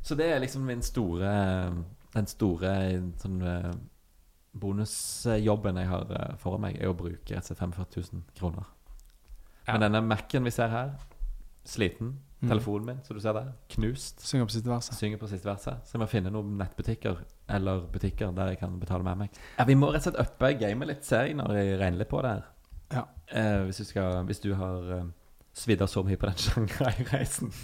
Så det er liksom min store Den store sånn eh, bonusjobben jeg har eh, foran meg, er å bruke rett og slett 45 000 kroner. Ja. Men denne Mac-en vi ser her, sliten. Mm. Telefonen min, som du ser der, knust. Synger på siste verset. Synger på siste verset. Så jeg må finne noen nettbutikker eller butikker der jeg kan betale med meg. Ja, vi må rett og slett uppe gamet litt, ser jeg, når jeg regner litt på det her. Ja. Eh, hvis, du skal, hvis du har eh, svidd av så mye på den [LAUGHS] Shanghai-reisen. [LAUGHS]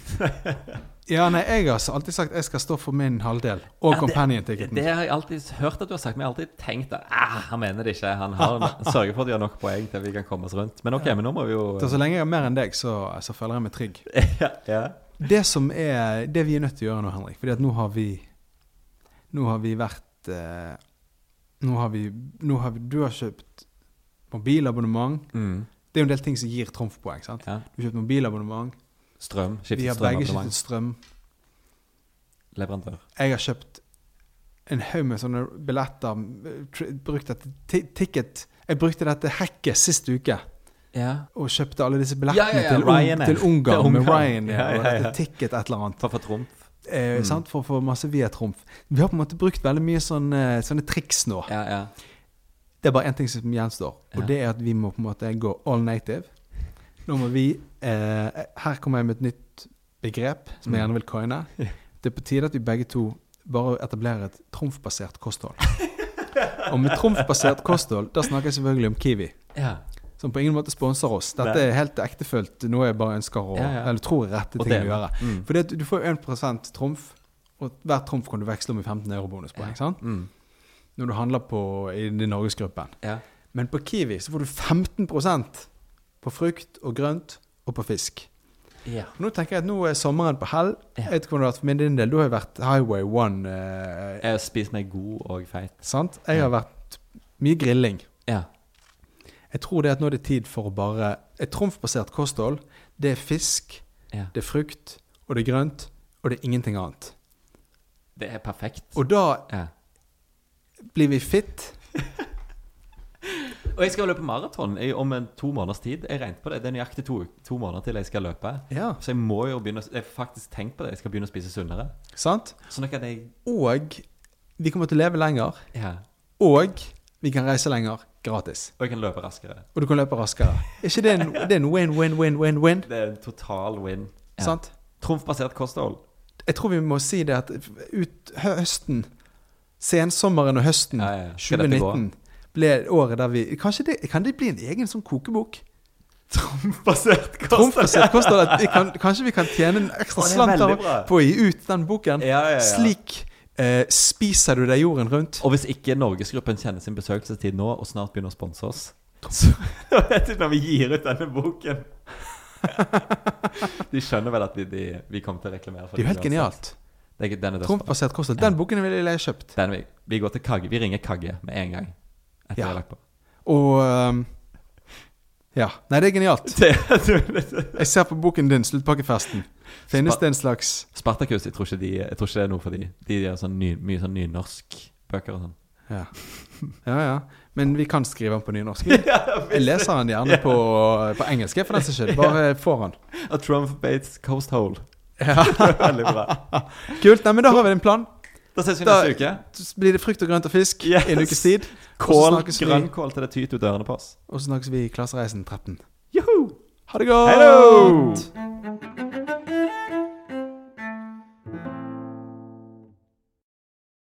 Ja, nei, jeg har alltid sagt jeg skal stå for min halvdel. Og Ja, det- companion-ticketen. Det har jeg alltid hørt at du har sagt, men jeg har alltid tenkt at ah, han mener det ikke. Han har [LAUGHS] sørger for at de har nok poeng til at vi kan komme oss rundt. Men ok, men nå må vi jo Så, så lenge jeg har mer enn deg, så, så føler jeg meg trygg. ja, ja. Det som er Det vi er nødt til å gjøre nå, Henrik Fordi at nå har vi Nå har vi vært eh, Nå har vi, nå har vi Du har kjøpt mobilabonnement. Mm. Det er jo en del ting som gir trumfpoeng. sant? ja. Du har kjøpt mobilabonnement. Strøm. Skiftet Vi har begge skiftet strøm. Leverandør. Jeg har kjøpt en haug med sånne billetter. eh, Brukt dette ticket Jeg brukte dette hacket sist uke. Ja. Og kjøpte alle disse billettene Ja, ja, til, til Ungarn [LAUGHS] med Ryan. Ja, Og dette ticket et eller annet. For å få trumf. Eh, Mm. sant? For å få masse via trumf. Vi har på en måte brukt veldig mye sånne, sånne triks nå. Ja, ja. Det er bare én ting som gjenstår, og det er at vi må på en måte gå all native. Nå må vi eh, Her kommer jeg med et nytt begrep som jeg Mm. gjerne vil coine. [LAUGHS] Det er på tide at vi begge to bare etablerer et trumfbasert kosthold. Og med trumfbasert kosthold, da snakker jeg selvfølgelig om Kiwi. ja. Som på ingen måte sponser oss. Dette er helt ektefølt noe jeg bare ønsker å Ja, ja. Eller tror er rette ting å gjøre. Mm. Fordi du får 1% trumf, og hver trumf kan du veksle om i 15 euro bonuspoeng. sant? Mm. Når du handler på, i norgesgruppen. ja. Men på Kiwi så får du 15% på frukt og grønt og på fisk. ja. Nå tenker jeg at nå er sommeren på hell. Ja. Jeg vet ikke hvordan det har vært for min din del. Du har jo vært Highway One. Eh, Jeg har spist meg god og feit. sant? Jeg har vært mye grilling. Ja. Jeg tror det at nå er det tid for å bare Et trumfbasert kosthold, det er fisk, ja. det er frukt, og det er grønt, og det er ingenting annet. Det er perfekt. Og da ja. Blir vi fit. [LAUGHS] Og jeg skal løpe maraton om en to måneders tid. Jeg regnet på det. Det er nøyaktig to, to måneder til jeg skal løpe. Ja. Så jeg må jo begynne Jeg har faktisk tenkt på det. Jeg skal begynne å spise sunnere. Sant? Sånn at jeg Og vi kommer til å leve lenger. Ja. Og vi kan reise lenger gratis. Og jeg kan løpe raskere. Og du kan løpe raskere. Er ikke det en, [LAUGHS] det er en win-win-win-win-win? Det er en total win. Ja. Sant? Trumfbasert kosthold. Jeg tror vi må si det at ut høsten Sensommeren og høsten Ja, ja, ja. Skal dette gå? 2019 ble året der vi Kanskje det, Kan det bli en egen sånn kokebok? Trompbasert kosthold. [LAUGHS] kan- Kanskje vi kan tjene en ekstra det slant på å gi ut den boken. Ja, ja, ja. Slik eh, spiser du deg jorden rundt. Og hvis ikke Norgesgruppen kjenner sin besøkelsestid nå, og snart begynner å sponse oss [LAUGHS] [LAUGHS] Så vet du når vi gir ut denne boken De skjønner vel at vi, de, vi kommer til å reklamere for Det er jo helt genialt. Det den er. Trumfbasert kosthold. Den boken ville jeg kjøpt. Den vi, vi går til Kagge. Vi ringer Kagge med en gang. Etter Ja. jeg har lagt på. Og um, Ja. Nei, det er genialt. [LAUGHS] Jeg ser på boken din, 'Sluttpakkefesten'. Finnes det en slags Spartakus, jeg tror ikke, de, jeg tror ikke det er noe for de. De gjør sånn ny, mye sånn nynorskbøker og sånn. Ja. ja, ja. Men vi kan skrive den på nynorsk. [LAUGHS] Jeg leser den gjerne på, på engelsk, for den saks skyld. Bare [LAUGHS] får den. A Trump Bates Coast Hole. Ja. [LAUGHS] Veldig bra. Kult. Nei, men da har vi en plan. Da ses vi Da- neste uke. Blir det frukt og grønt og fisk Yes. i en ukes tid. Kål, grønnkål til det tyter ut dørene på oss. Og så snakkes vi i Klassereisen 13. Joho! Ha det godt! Hello!